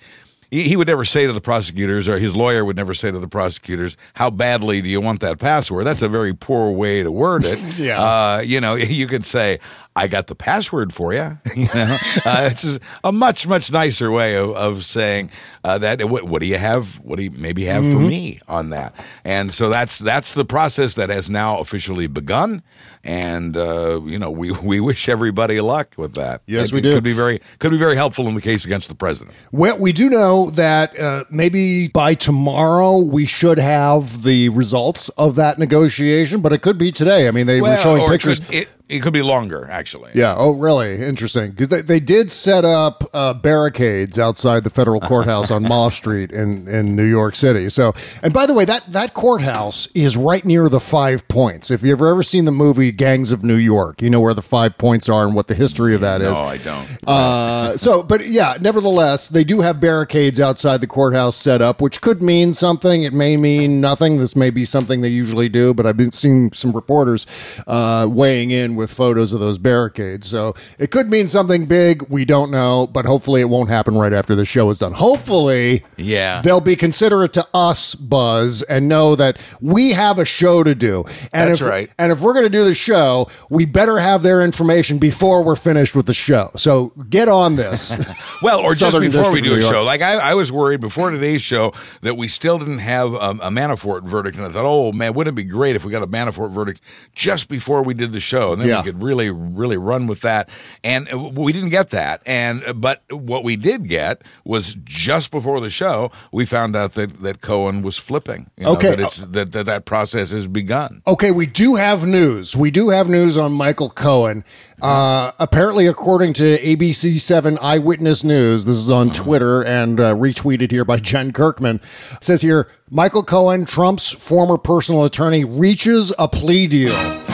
He he would never say to the prosecutors, or his lawyer would never say to the prosecutors, "How badly do you want that password?" That's a very poor way to word it. Yeah. uh, you know, you could say, "I got the password for you." you know, uh, it's just a much much nicer way of, of saying uh, that. What, what do you have? What do you maybe have for Mm-hmm. me on that? And so that's that's the process that has now officially begun. And uh, you know, we we wish everybody luck with that. Yes, It we do. Could be very could be very helpful in the case against the president. Well, we do know that uh, maybe by tomorrow we should have the results of that negotiation, but it could be today. I mean, they were showing pictures. Could, it, it could be longer, actually. Yeah. Oh, really? Interesting. Because they, they did set up uh, barricades outside the federal courthouse on Mall Street in, in New York City. So, and by the way, that, that courthouse is right near the Five Points. If you've ever seen the movie Gangs of New York, you know where the Five Points are and what the history of that is. No. I don't. Uh, so, but yeah, nevertheless, they do have barricades outside the courthouse set up, which could mean something. It may mean nothing. This may be something they usually do, but I've been seeing some reporters uh, weighing in with photos of those barricades. So it could mean something big. We don't know, but hopefully it won't happen right after the show is done. Hopefully, Yeah. they'll be considerate to us, Buzz, and know that we have a show to do. And That's if, right. And if we're going to do the show, we better have their information before we're finished with the show. So get on this. Well, or just before we do a show. Like I, I was worried before today's show that we still didn't have um, a Manafort verdict, and I thought, oh man, wouldn't it be great if we got a Manafort verdict just before we did the show, and then Yeah. we could really, really run with that. And uh, we didn't get that. And uh, but what we did get was just before the show, we found out that that Cohen was flipping. You know, Okay. that, it's, that, that that process has begun. Okay, we do have news. We do have news on Michael Cohen. Uh, apparently, according to ABC7 Eyewitness News, this is on Twitter and uh, retweeted here by Jen Kirkman. Says here Michael Cohen, Trump's former personal attorney, reaches a plea deal.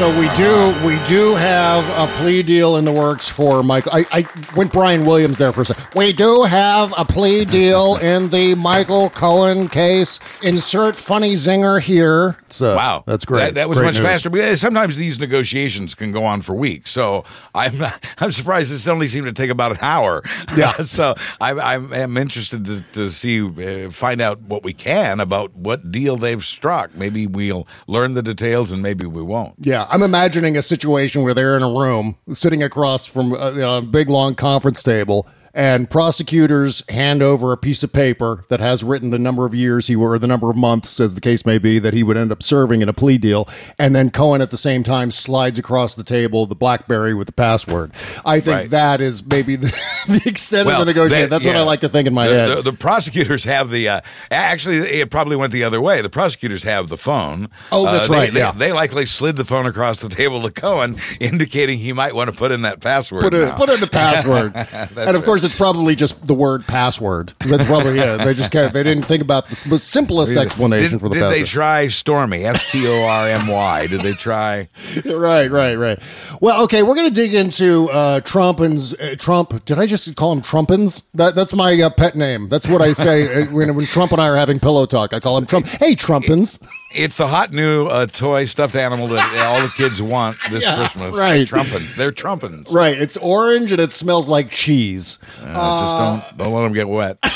So we do we do have a plea deal in the works for Michael. I, I went Brian Williams there for a second. We do have a plea deal in the Michael Cohen case. Insert funny zinger here. So Wow, that's great. That, that was Great much news. faster. But sometimes these negotiations can go on for weeks, so I'm I'm surprised this only seemed to take about an hour. Yeah. so I'm I'm, I'm interested to, to see uh, find out what we can about what deal they've struck. Maybe we'll learn the details, and maybe we won't. Yeah, I'm imagining a situation where they're in a room sitting across from uh, you know, a big long conference table, and prosecutors hand over a piece of paper that has written the number of years he or the number of months, as the case may be, that he would end up serving in a plea deal, and then Cohen at the same time slides across the table the BlackBerry with the password. I think Right. that is maybe the, the extent Well, of the negotiation. that- That's what. I like to think in my the, head. The, the prosecutors have the. Uh, actually, it probably went the other way. The prosecutors have the phone. Oh, that's Uh, they- right, They, yeah. they likely slid the phone across the table to Cohen, indicating he might want to put in that password. Put in, put in the password, and of course, it's probably just the word password. That's probably it. They just can't, they didn't think about the simplest explanation did, for the did they password. try Stormy? S T O R M Y. Did they try? right, right, right. Well, okay, we're going to dig into uh, Trumpins. Uh, Trump. Did I just call him Trumpins? That, that's my uh, pet name. That's what I say uh, when, when Trump and I are having pillow talk. I call him Trump. Hey, Trumpins. It's the hot new uh, toy stuffed animal that all the kids want this Yeah, Christmas. right. Trumpins. They're trumpins. Right. It's orange and it smells like cheese. Uh, just don't don't let them get wet.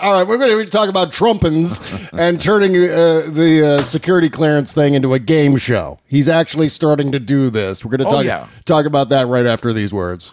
All right, we're going to talk about Trumpins and turning uh, the uh, security clearance thing into a game show. He's actually starting to do this. We're going to Oh, talk yeah. talk about that right after these words.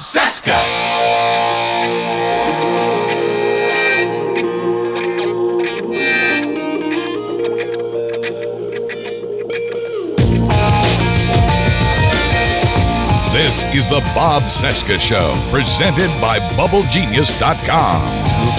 Bob Cesca. This is the Bob Cesca Show, presented by BubbleGenius.com.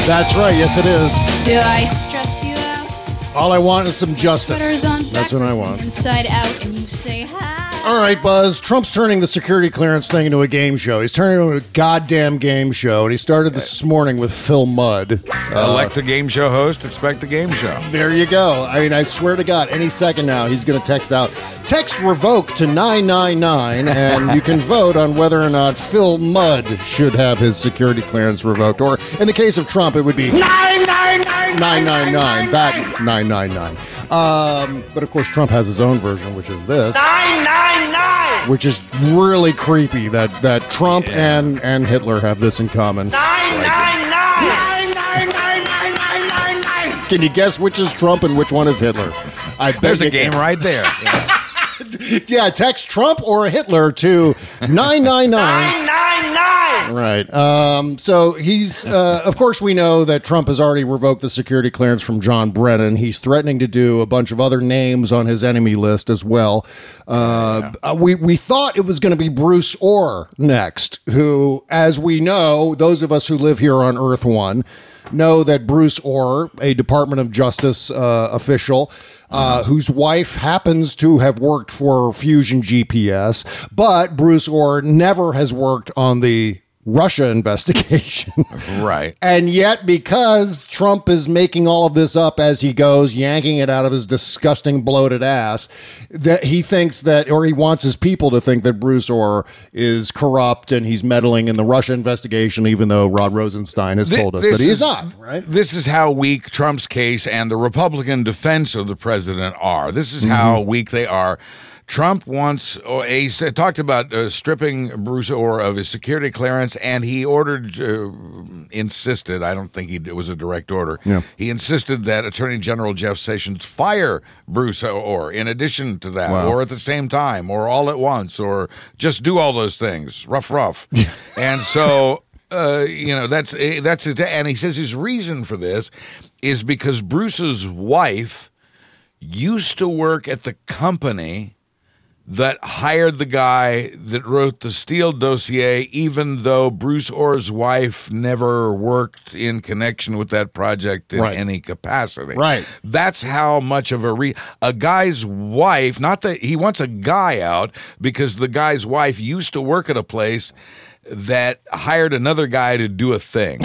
That's right. Yes, it is. Do I stress you out? All I want is some justice. On That's what I want. Inside out, and you say hi. All right, Buzz. Trump's turning the security clearance thing into a game show. He's turning it into a goddamn game show, and he started this morning with Phil Mudd. Uh, Elect a game show host, expect a game show. There you go. I mean, I swear to God, any second now, he's going to text out text revoke to 999, and you can vote on whether or not Phil Mudd should have his security clearance revoked. Or in the case of Trump, it would be 999. That 999. Um, but of course, Trump has his own version, which is this. Nine, nine, nine. Which is really creepy that, that Trump and, and Hitler have this in common. Nine, nine, nine. Nine, nine, nine, nine, nine, nine, nine. Can you guess which is Trump and which one is Hitler? I bet There's you a game can. right there. yeah, text Trump or Hitler to 999. Nine, nine, nine. Right. Um, so he's, uh, of course, we know that Trump has already revoked the security clearance from John Brennan. He's threatening to do a bunch of other names on his enemy list as well. Uh, uh, we, we thought it was going to be Bruce Ohr next, who, as we know, those of us who live here on Earth One, know that Bruce Ohr, a Department of Justice uh, official, uh, whose wife happens to have worked for Fusion GPS, but Bruce Ohr never has worked on the Russia investigation. right. And yet, because Trump is making all of this up as he goes, yanking it out of his disgusting bloated ass, that he thinks that, or he wants his people to think that Bruce Ohr is corrupt and he's meddling in the Russia investigation, even though Rod Rosenstein has Thi- told us that he is is- not. Right? This is how weak Trump's case and the Republican defense of the president are. This is how Mm-hmm. weak they are. Trump wants, or he said, talked about uh, stripping Bruce Ohr of his security clearance, and he ordered, uh, insisted, I don't think he, it was a direct order, Yeah. he insisted that Attorney General Jeff Sessions fire Bruce Ohr in addition to that, Wow. or at the same time, or all at once, or just do all those things. Rough, rough. and so, uh, you know, that's eh, that's it. And he says his reason for this is because Bruce's wife used to work at the company that hired the guy that wrote the Steele dossier, even though Bruce Ohr's wife never worked in connection with that project in Right. any capacity. Right. That's how much of a re a guy's wife. Not that he wants a guy out because the guy's wife used to work at a place that hired another guy to do a thing.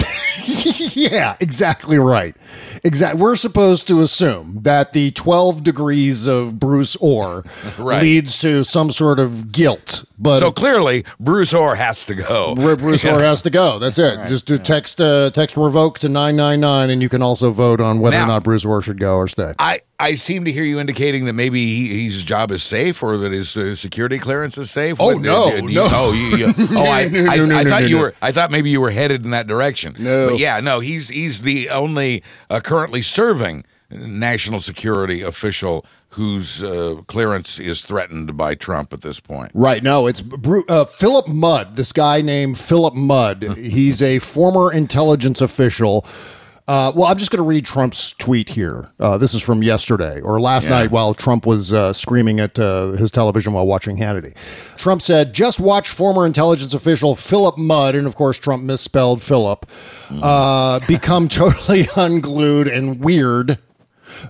yeah, exactly right. Exactly. We're supposed to assume that the 12 degrees of Bruce Ohr Right. leads to some sort of guilt. But so clearly, Bruce Ohr has to go. Where Bruce Ohr has to go. That's it. Right. Just to text uh, text revoke to 999 and you can also vote on whether Now- or not Bruce Ohr should go or stay. I, I seem to hear you indicating that maybe he, his job is safe or that his uh, security clearance is safe. Oh, What- no, you- no. Oh, you, you, oh, I, No, no, I, no, I no, thought you were. I thought maybe you were headed in that direction. No. But yeah, no. He's he's the only uh, currently serving national security official whose uh, clearance is threatened by Trump at this point. Right. No, it's Bru- uh, Philip Mudd, this guy named Philip Mudd. He's a former intelligence official. Uh, well, I'm just going to read Trump's tweet here. Uh, this is from yesterday or last Yeah. night while Trump was uh, screaming at uh, his television while watching Hannity. Trump said, just watch former intelligence official Philip Mudd, and of course, Trump misspelled Philip, uh, become totally unglued and weird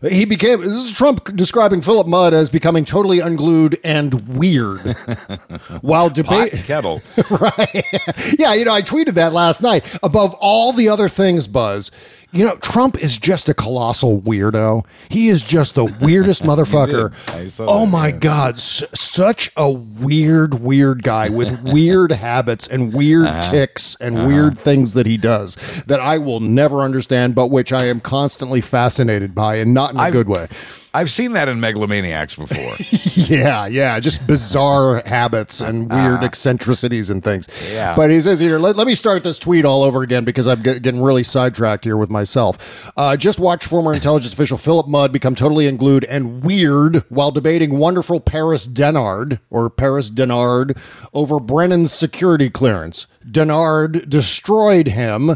He became. This is Trump describing Philip Mudd as becoming totally unglued and weird while debate. kettle. right? yeah, you know, I tweeted that last night. Above all the other things, Buzz, you know, Trump is just a colossal weirdo. He is just the weirdest motherfucker. Oh that, my yeah. God, s- such a weird, weird guy with weird habits and weird Uh-huh. ticks and weird things that he does that I will never understand, but which I am constantly fascinated by, and not in a I've- good way. I've seen that in megalomaniacs before. Yeah, yeah, just bizarre habits and weird eccentricities and things. Yeah. But he says here, let, let me start this tweet all over again because I'm get, getting really sidetracked here with myself. Uh, just watch former intelligence official Philip Mudd become totally unglued and weird while debating wonderful Paris Dennard or Paris Dennard over Brennan's security clearance. Dennard destroyed him.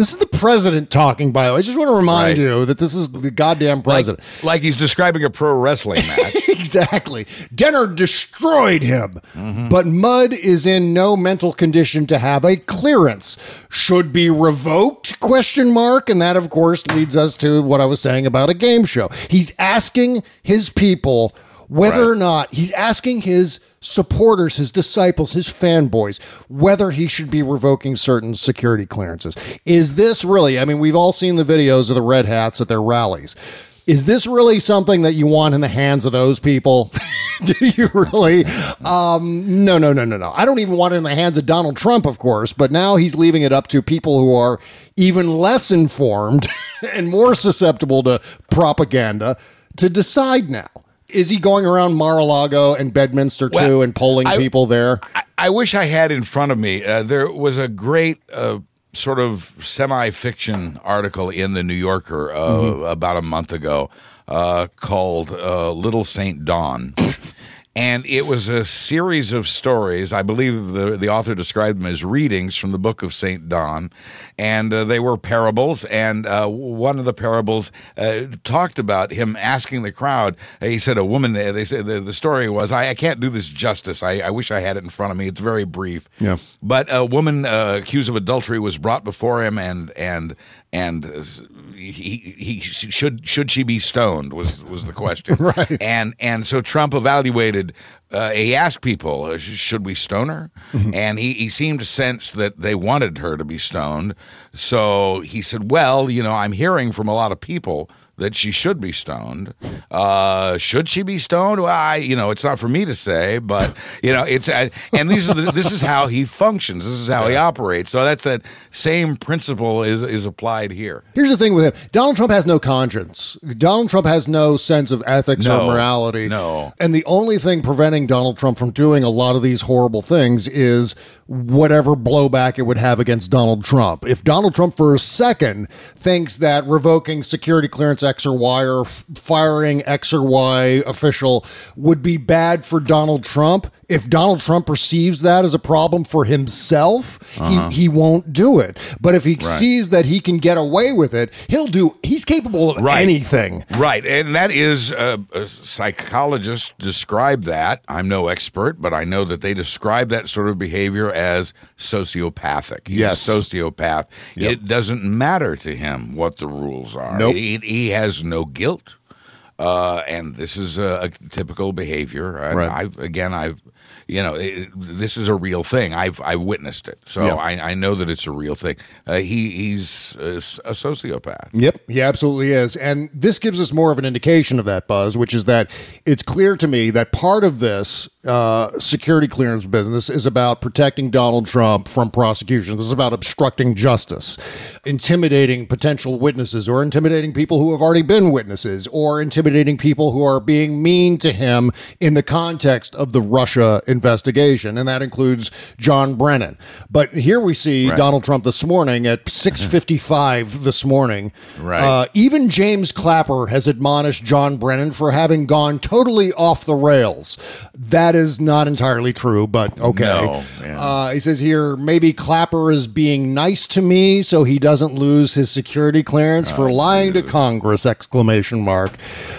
This is the president talking, by the way. I just want to remind Right. you that this is the goddamn president. like he's describing a pro wrestling match. exactly. Dennard destroyed him. Mm-hmm. But Mudd is in no mental condition to have a clearance. Should be revoked? Question mark. And that of course leads us to what I was saying about a game show. He's asking his people whether or not he's asking his supporters, his disciples, his fanboys, whether he should be revoking certain security clearances. Is this really, I mean, we've all seen the videos of the red hats at their rallies. Is this really something that you want in the hands of those people? Do you really? Um, no, no, no, no, no. I don't even want it in the hands of Donald Trump, of course, but now he's leaving it up to people who are even less informed and more susceptible to propaganda to decide now. Is he going around Mar-a-Lago and Bedminster too Well, and polling I- people there? I, I wish I had in front of me. Uh, there was a great uh, sort of semi-fiction article in the New Yorker uh, Mm-hmm. about a month ago uh, called uh, "Little Saint Dawn." And it was a series of stories. I believe the, the author described them as readings from the book of St. Dawn. And uh, they were parables. And uh, one of the parables uh, talked about him asking the crowd. He said, A woman, they said the, the story was, I, I can't do this justice. I, I wish I had it in front of me. It's very brief. Yeah. But a woman uh, accused of adultery was brought before him, and and and uh, he, he should should she be stoned was was the question. Right. And and so Trump evaluated. Uh, he asked people, uh, "Should we stone her?" And he he seemed to sense that they wanted her to be stoned. So he said, "Well, you know, I'm hearing from a lot of people." That she should be stoned. Uh, should she be stoned? Well, I, you know, it's not for me to say, but you know, it's and these are the, this is how he functions. This is how he operates. So that's that same principle is is applied here. Here's the thing with him. Donald Trump has no conscience. Donald Trump has no sense of ethics No, or morality. no. And the only thing preventing Donald Trump from doing a lot of these horrible things is whatever blowback it would have against Donald Trump. If Donald Trump for a second thinks that revoking security clearance X or Y or f- firing X or Y official would be bad for Donald Trump, if Donald Trump perceives that as a problem for himself, Uh-huh. he, he won't do it. But if he Right. sees that he can get away with it, he'll do. He's capable of Right. anything. Right, and that is uh, a psychologist describe that. I'm no expert, but I know that they describe that sort of behavior as sociopathic. He's Yes. a sociopath. Yep. It doesn't matter to him what the rules are. Nope. He, he has no guilt. Uh, and this is a, a typical behavior. And Right. I, again, I've, you know, it, this is a real thing. I've I've witnessed it, so Yeah. I, I know that it's a real thing. Uh, he he's a sociopath. Yep, he absolutely is. And this gives us more of an indication of that, Buzz, which is that it's clear to me that part of this uh, security clearance business is about protecting Donald Trump from prosecution. This is about obstructing justice, intimidating potential witnesses, or intimidating people who have already been witnesses, or intimidating people who are being mean to him in the context of the Russia investigation. And that includes John Brennan. But here we see Right. Donald Trump this morning at 655 this morning. Right. Uh, even James Clapper has admonished John Brennan for having gone totally off the rails. That is not entirely true, but okay. No, yeah. uh, he says here maybe Clapper is being nice to me so he doesn't lose his security clearance Oh, for lying to Congress! Exclamation mark.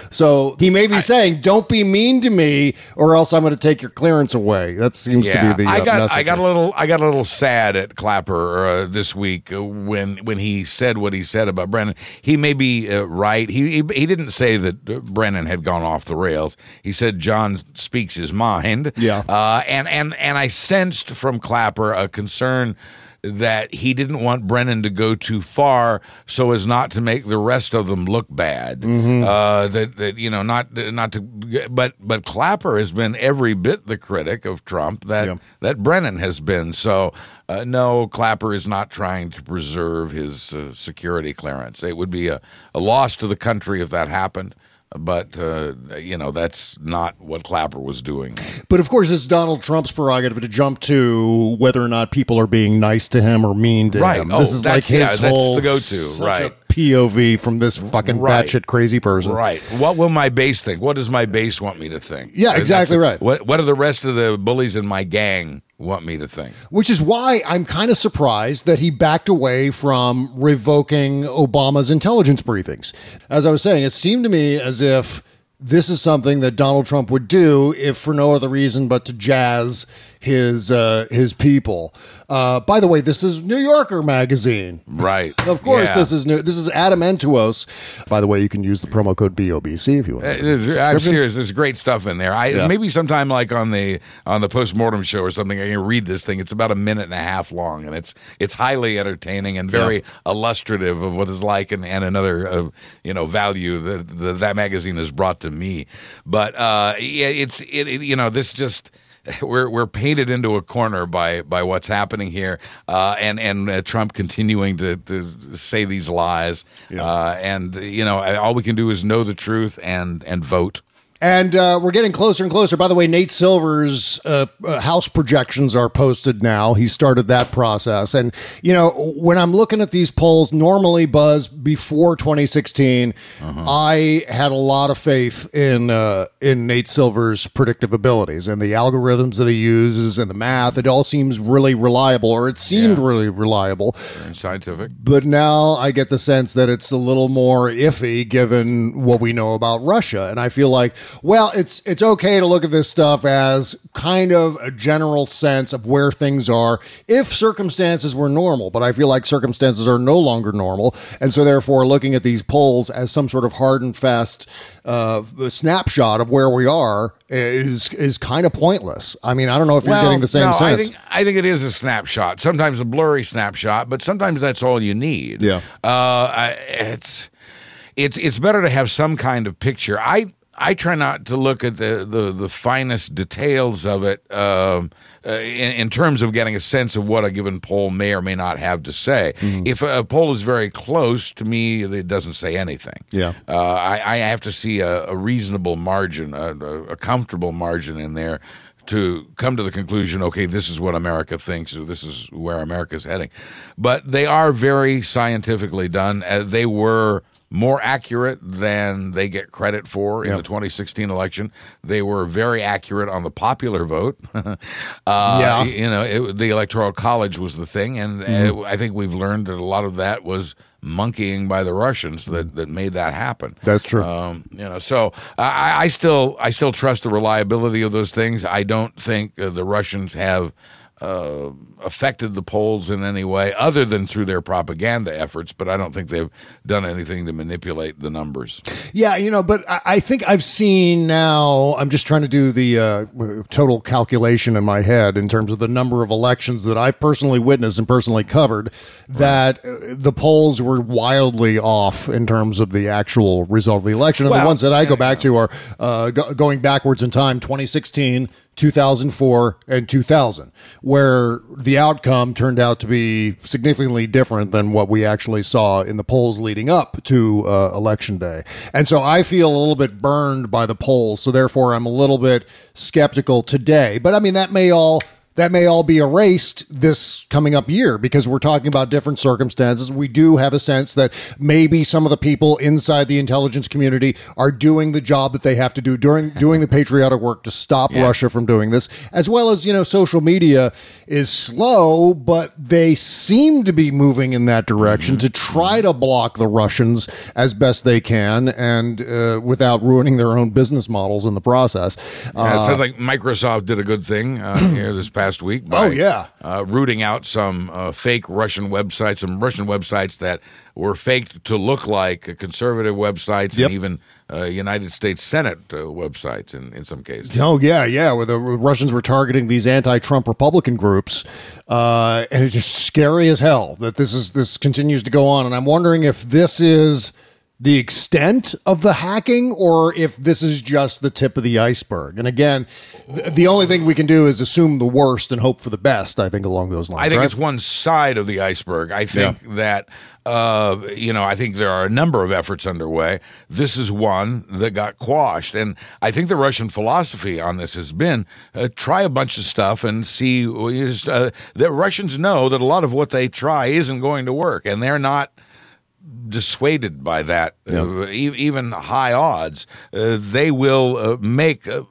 So he may be saying, "Don't be mean to me, or else I'm going to take your clearance away. That seems to be the. Uh, I got message I got a little I got a little sad at Clapper uh, this week uh, when when he said what he said about Brennan. He may be uh, right. He, he he didn't say that uh, Brennan had gone off the rails. He said John speaks his mind. Yeah. Uh, and and and I sensed from Clapper a concern that he didn't want Brennan to go too far so as not to make the rest of them look bad. Mm-hmm. Uh, that that you know not not to but but Clapper has been every bit the critic of Trump that that Brennan has been. So uh, no, Clapper is not trying to preserve his uh, security clearance. It would be a, a loss to the country if that happened. But uh, you know that's not what Clapper was doing. But of course, it's Donald Trump's prerogative to jump to whether or not people are being nice to him or mean to Right. him. Oh, this is like his yeah, that's whole the go-to, right. a POV from this fucking Right. batshit crazy person. Right. What will my base think? What does my base want me to think? Yeah, exactly the- right. What What do the rest of the bullies in my gang want me to think? Which is why I'm kind of surprised that he backed away from revoking Obama's intelligence briefings. As I was saying, it seemed to me as if this is something that Donald Trump would do if for no other reason but to jazz his uh, his people. Uh, by the way, this is New Yorker magazine. Right. Of course, Yeah. this is new. This is Adam Entous. By the way, you can use the promo code BOBC if you want. I'm serious. There's great stuff in there. I Yeah. maybe sometime like on the on the postmortem show or something. I can read this thing. It's about a minute and a half long, and it's it's highly entertaining and very illustrative of what it's like, and, and another uh, you know value that that that magazine has brought to me. But uh, yeah, it's it, it you know this just. We're we're painted into a corner by by what's happening here, uh, and and uh, Trump continuing to, to say these lies, uh, and you know all we can do is know the truth and and vote. And uh, we're getting closer and closer. By the way, Nate Silver's uh, uh, house projections are posted now. He started that process. And, you know, when I'm looking at these polls, normally, Buzz, before 2016, I had a lot of faith in uh, in Nate Silver's predictive abilities and the algorithms that he uses and the math. It all seems really reliable, or it seemed really reliable. Very scientific. But now I get the sense that it's a little more iffy given what we know about Russia. And I feel like, well, it's it's okay to look at this stuff as kind of a general sense of where things are if circumstances were normal. But I feel like circumstances are no longer normal. And so therefore looking at these polls as some sort of hard and fast uh, snapshot of where we are is is kind of pointless. I mean, I don't know if you're Well, getting the same no, sense. I think I think it is a snapshot. Sometimes a blurry snapshot, but sometimes that's all you need. Yeah. uh, I, it's it's it's better to have some kind of picture. I I try not to look at the the, the finest details of it um, uh, in, in terms of getting a sense of what a given poll may or may not have to say. Mm-hmm. If a poll is very close, to me, it doesn't say anything. Yeah. Uh, I, I have to see a, a reasonable margin, a, a, a comfortable margin in there to come to the conclusion, okay, this is what America thinks, or this is where America's heading. But they are very scientifically done. Uh, they were more accurate than they get credit for in the 2016 election. They were very accurate on the popular vote. uh, Yeah. You know, it, the Electoral College was the thing, and uh, Mhm. I think we've learned that a lot of that was monkeying by the Russians that, that made that happen. That's true. Um, you know, so I, I still I still trust the reliability of those things. I don't think uh, the Russians have uh, affected the polls in any way other than through their propaganda efforts. But I don't think they've done anything to manipulate the numbers. Yeah, you know, but I, I think I've seen now. I'm just trying to do the uh, total calculation in my head in terms of the number of elections that I've personally witnessed and personally covered. That uh, the polls were wildly off in terms of the actual result of the election, and the ones that I go back to are uh, go- going backwards in time: 2016. 2004 and 2000, where the outcome turned out to be significantly different than what we actually saw in the polls leading up to uh, election day. And so I feel a little bit burned by the polls. So therefore, I'm a little bit skeptical today. But I mean, that may all that may all be erased this coming up year because we're talking about different circumstances. We do have a sense that maybe some of the people inside the intelligence community are doing the job that they have to do during doing the patriotic work to stop Yeah. Russia from doing this, as well as you know, social media is slow, but they seem to be moving in that direction to try to block the Russians as best they can and uh, without ruining their own business models in the process. Yeah, it Uh, sounds like Microsoft did a good thing uh, here this past week. By, Oh, yeah. uh, rooting out some uh, fake Russian websites, some Russian websites that were faked to look like conservative websites, Yep. and even uh, United States Senate uh, websites in, in some cases. Oh yeah, yeah. Where the Russians were targeting these anti-Trump Republican groups, uh, and it's just scary as hell that this is this continues to go on. And I'm wondering if this is the extent of the hacking, or if this is just the tip of the iceberg. And again, th- the only thing we can do is assume the worst and hope for the best. I think along those lines. I think right? it's one side of the iceberg. I think that uh, you know, I think there are a number of efforts underway. This is one that got quashed, and I think the Russian philosophy on this has been uh, try a bunch of stuff and see. Uh, the Russians know that a lot of what they try isn't going to work, and they're not dissuaded by that, uh, e- even high odds, uh, they will uh, make uh,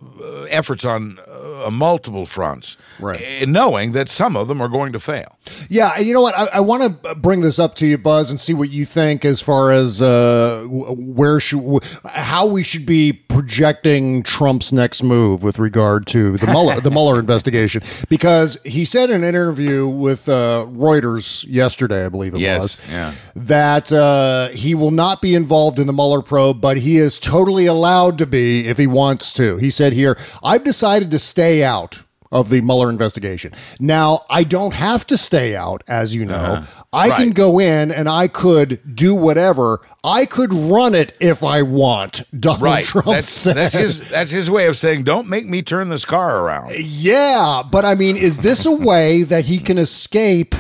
efforts on uh, multiple fronts, right. knowing that some of them are going to fail. Yeah, and you know what? I, I want to bring this up to you, Buzz, and see what you think as far as uh, where should, how we should be projecting Trump's next move with regard to the Mueller, the Mueller investigation, because he said in an interview with uh, Reuters yesterday, I believe it Yes, was, yeah. that uh, he will not be involved in the Mueller probe, but he is totally allowed to be if he wants to. He said here, I've decided to stay out of the Mueller investigation. Now, I don't have to stay out, as you know. Uh-huh. I can go in and I could do whatever. I could run it if I want. Donald Right, Trump that's, said. that's his that's his way of saying, "Don't make me turn this car around." Yeah, but I mean, is this a way that he can escape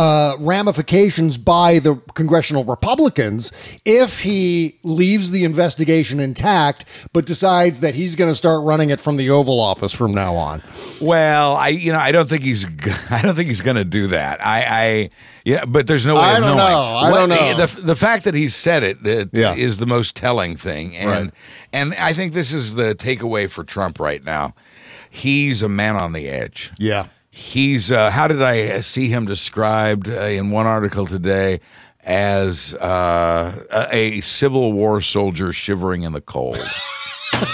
uh, ramifications by the congressional Republicans if he leaves the investigation intact, but decides that he's going to start running it from the Oval Office from now on? Well, I you know I don't think he's I don't think he's going to do that. I I yeah, but there's no way I of don't knowing. know. I don't know. The, the fact that he said it that Yeah. is the most telling thing, and Right. and I think this is the takeaway for Trump right now. He's a man on the edge. Yeah. He's uh, how did I see him described uh, in one article today as uh, a, a Civil War soldier shivering in the cold.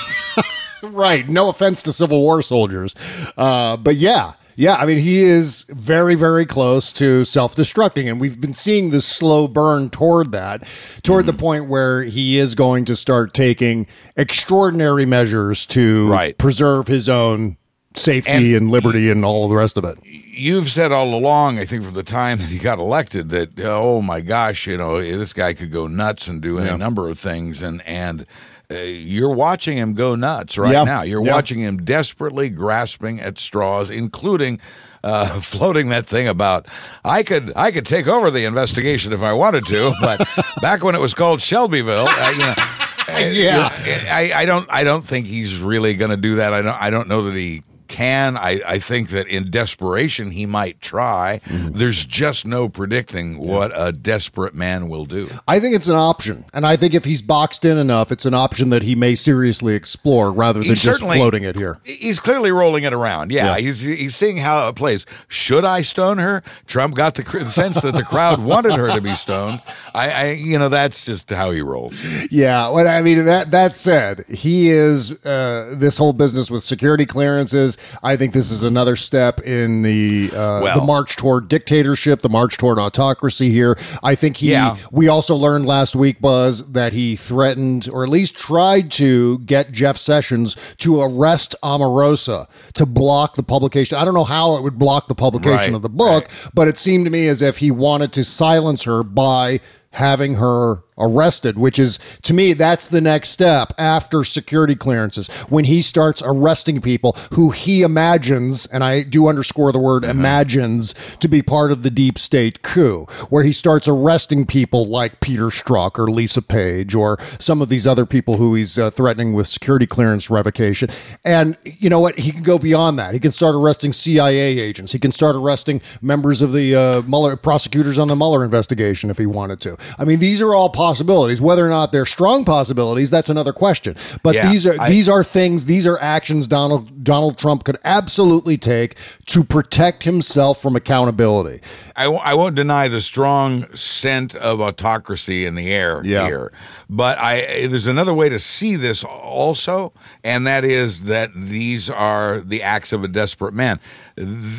Right. No offense to Civil War soldiers. Uh, but yeah. Yeah, I mean, he is very, very close to self destructing. And we've been seeing this slow burn toward that, toward the point where he is going to start taking extraordinary measures to Right. preserve his own safety and, liberty and all the rest of it. you've said all along, I think, from the time that he got elected, that oh my gosh, you know, this guy could go nuts and do any Yeah. number of things, and and uh, you're watching him go nuts right Yeah. now. You're Yeah. watching him desperately grasping at straws, including. Uh, floating that thing about I could I could take over the investigation if I wanted to, but back when it was called Shelbyville, uh, you know, uh, Yeah. I, I don't I don't think he's really going to do that. I don't I don't know that he can. I, I think that in desperation he might try. Mm-hmm. There's just no predicting what a desperate man will do. I think it's an option. And I think if he's boxed in enough, it's an option that he may seriously explore rather than He's just floating it here. He's clearly rolling it around. Yeah, Yeah. he's he's seeing how it plays. Should I stone her? Trump got the sense that the crowd wanted her to be stoned. I, I you know that's just how he rolls. Yeah, what I mean that that said, he is uh, this whole business with security clearances. I think this is another step in the uh, Well- the march toward dictatorship, the march toward autocracy. Here, I think he. Yeah. We also learned last week, Buzz, that he threatened or at least tried to get Jeff Sessions to arrest Omarosa to block the publication. I don't know how it would block the publication Right, of the book, but it seemed to me as if he wanted to silence her by having her arrested, which is to me that's the next step after security clearances when he starts arresting people who he imagines, and I do underscore the word imagines, to be part of the deep state coup, where he starts arresting people like Peter Strzok or Lisa Page or some of these other people who he's uh, threatening with security clearance revocation. And you know what? He can go beyond that. He can start arresting CIA agents. He can start arresting members of the uh, Mueller prosecutors on the Mueller investigation if he wanted to. I mean, these are all possibilities. Whether or not they're strong possibilities, that's another question. But Yeah, these are I- these are things. These are actions Donald Donald Trump could absolutely take to protect himself from accountability. I, w- I won't deny the strong scent of autocracy in the air Yeah. here, but I there's another way to see this also, and that is that these are the acts of a desperate man.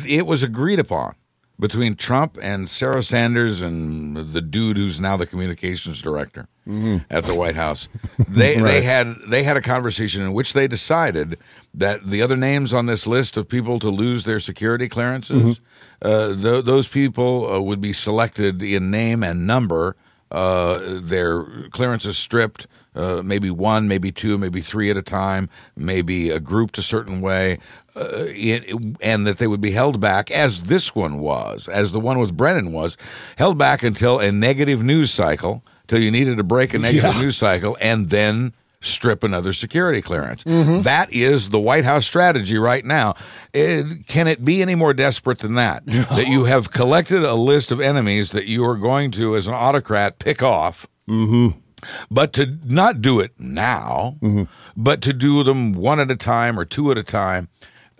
It was agreed upon between Trump and Sarah Sanders and the dude who's now the communications director at the White House. They they had they had a conversation in which they decided that the other names on this list of people to lose their security clearances, uh, th- those people uh, would be selected in name and number. Uh, their clearances stripped, uh, maybe one, maybe two, maybe three at a time, maybe uh, grouped a certain way, uh, it, and that they would be held back, as this one was, as the one with Brennan was, held back until a negative news cycle, till you needed to break a negative Yeah. news cycle, and then strip another security clearance. Mhm. That is the White House strategy right now. It- can it be any more desperate than that? that you have collected a list of enemies that you are going to, as an autocrat, pick off. Mm-hmm. But to not do it now, but to do them one at a time or two at a time,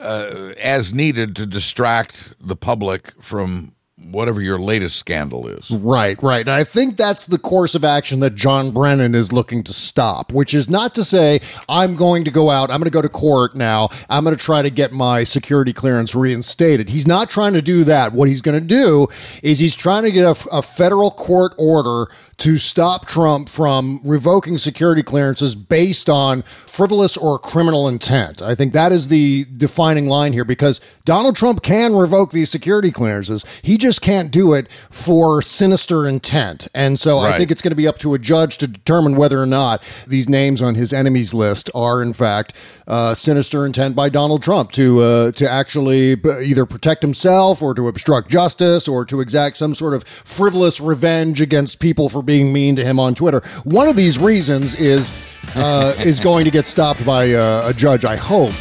uh, as needed to distract the public from whatever your latest scandal is. Right, right. And I think that's the course of action that John Brennan is looking to stop, which is not to say, I'm going to go out, I'm going to go to court now, I'm going to try to get my security clearance reinstated. He's not trying to do that. What he's going to do is he's trying to get a, a federal court order to stop Trump from revoking security clearances based on frivolous or criminal intent. I think that is the defining line here because Donald Trump can revoke these security clearances. He just can't do it for sinister intent. And so I think it's going to be up to a judge to determine whether or not these names on his enemies list are in fact uh, sinister intent by Donald Trump to uh, to actually b- either protect himself or to obstruct justice or to exact some sort of frivolous revenge against people for being mean to him on Twitter. One of these reasons is uh, is going to get stopped by uh, a judge. I hope.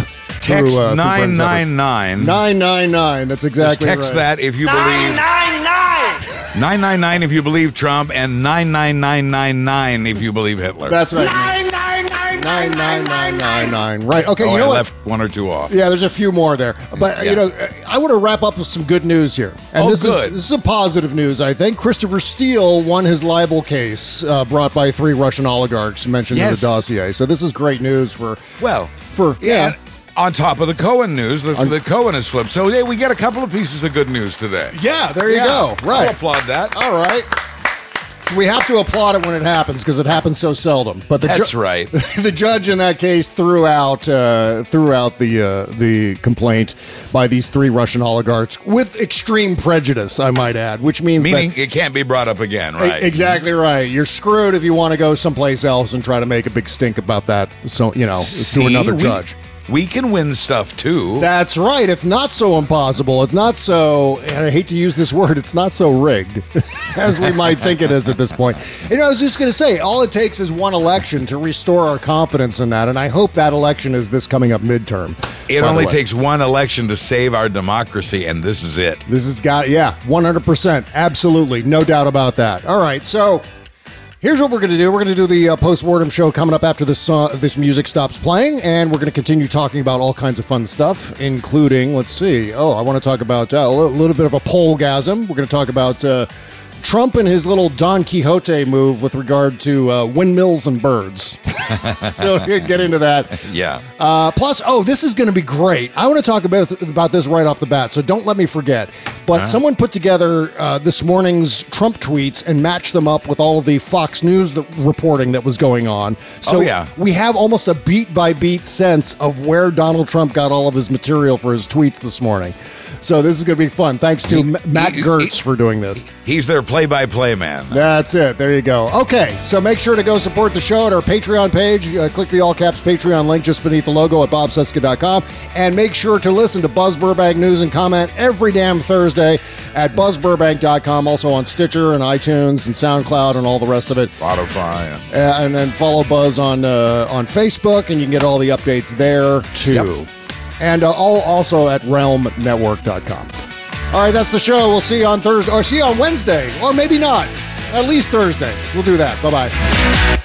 Text through, uh, through Bren's efforts. 999. 999. That's Just exactly text right. that if you believe. 999 if you believe Trump, and 99999 if you believe Hitler. That's right. Nine nine nine nine nine. Right. Okay. oh, you know I what? left one or two off. Yeah, there's a few more there, but Yeah. you know, I want to wrap up with some good news here, and Oh, this good. is this is a positive news. I think Christopher Steele won his libel case uh, brought by three Russian oligarchs mentioned Yes. in the dossier. So this is great news for Well, for yeah. On top of the Cohen news, the, the Cohen has flipped. So yeah, we get a couple of pieces of good news today. Yeah, there you Yeah, go. Right. I'll applaud that. All right. We have to applaud it when it happens because it happens so seldom. But the That's right. the judge in that case threw out uh, threw out the uh, the complaint by these three Russian oligarchs with extreme prejudice, I might add, which means that- Meaning it can't be brought up again, right? Exactly right. You're screwed if you want to go someplace else and try to make a big stink about that. So you know, See, to another we- judge. We can win stuff too. That's right. It's not so impossible. It's not so, and I hate to use this word, it's not so rigged as we might think it is at this point. You know, I was just going to say, all it takes is one election to restore our confidence in that. And I hope that election is this coming up midterm. It only takes one election to save our democracy, and this is it. This has got, yeah, 100%. Absolutely. No doubt about that. All right. So here's what we're going to do we're going to do the uh, post-mortem show coming up after this, uh, this music stops playing. And we're going to continue talking about all kinds of fun stuff, including, let's see, oh, I want to talk about uh, a little bit of a polegasm. We're going to talk about. Trump and his little Don Quixote move with regard to uh, windmills and birds. so we'll get into that. Yeah. Uh, plus, oh, this is going to be great. I want to talk about about this right off the bat, so don't let me forget. But Uh-huh. someone put together uh, this morning's Trump tweets and matched them up with all of the Fox News that, reporting that was going on. So Oh, yeah. we have almost a beat by beat sense of where Donald Trump got all of his material for his tweets this morning. So this is going to be fun. Thanks to M- Matt Gertz for doing this. He's their play-by-play man. That's it. There you go. Okay, so make sure to go support the show at our Patreon page. Uh, click the all caps Patreon link just beneath the logo at bobcesca.com. And make sure to listen to Buzz Burbank News and comment every damn Thursday at buzzburbank.com, also on Stitcher and iTunes and SoundCloud and all the rest of it. Spotify. Uh, and then follow Buzz on uh, on Facebook, and you can get all the updates there too. And uh, all, also at realmnetwork.com. All right, that's the show. We'll see you on Thursday, or see you on Wednesday, or maybe not. At least Thursday. We'll do that. Bye bye.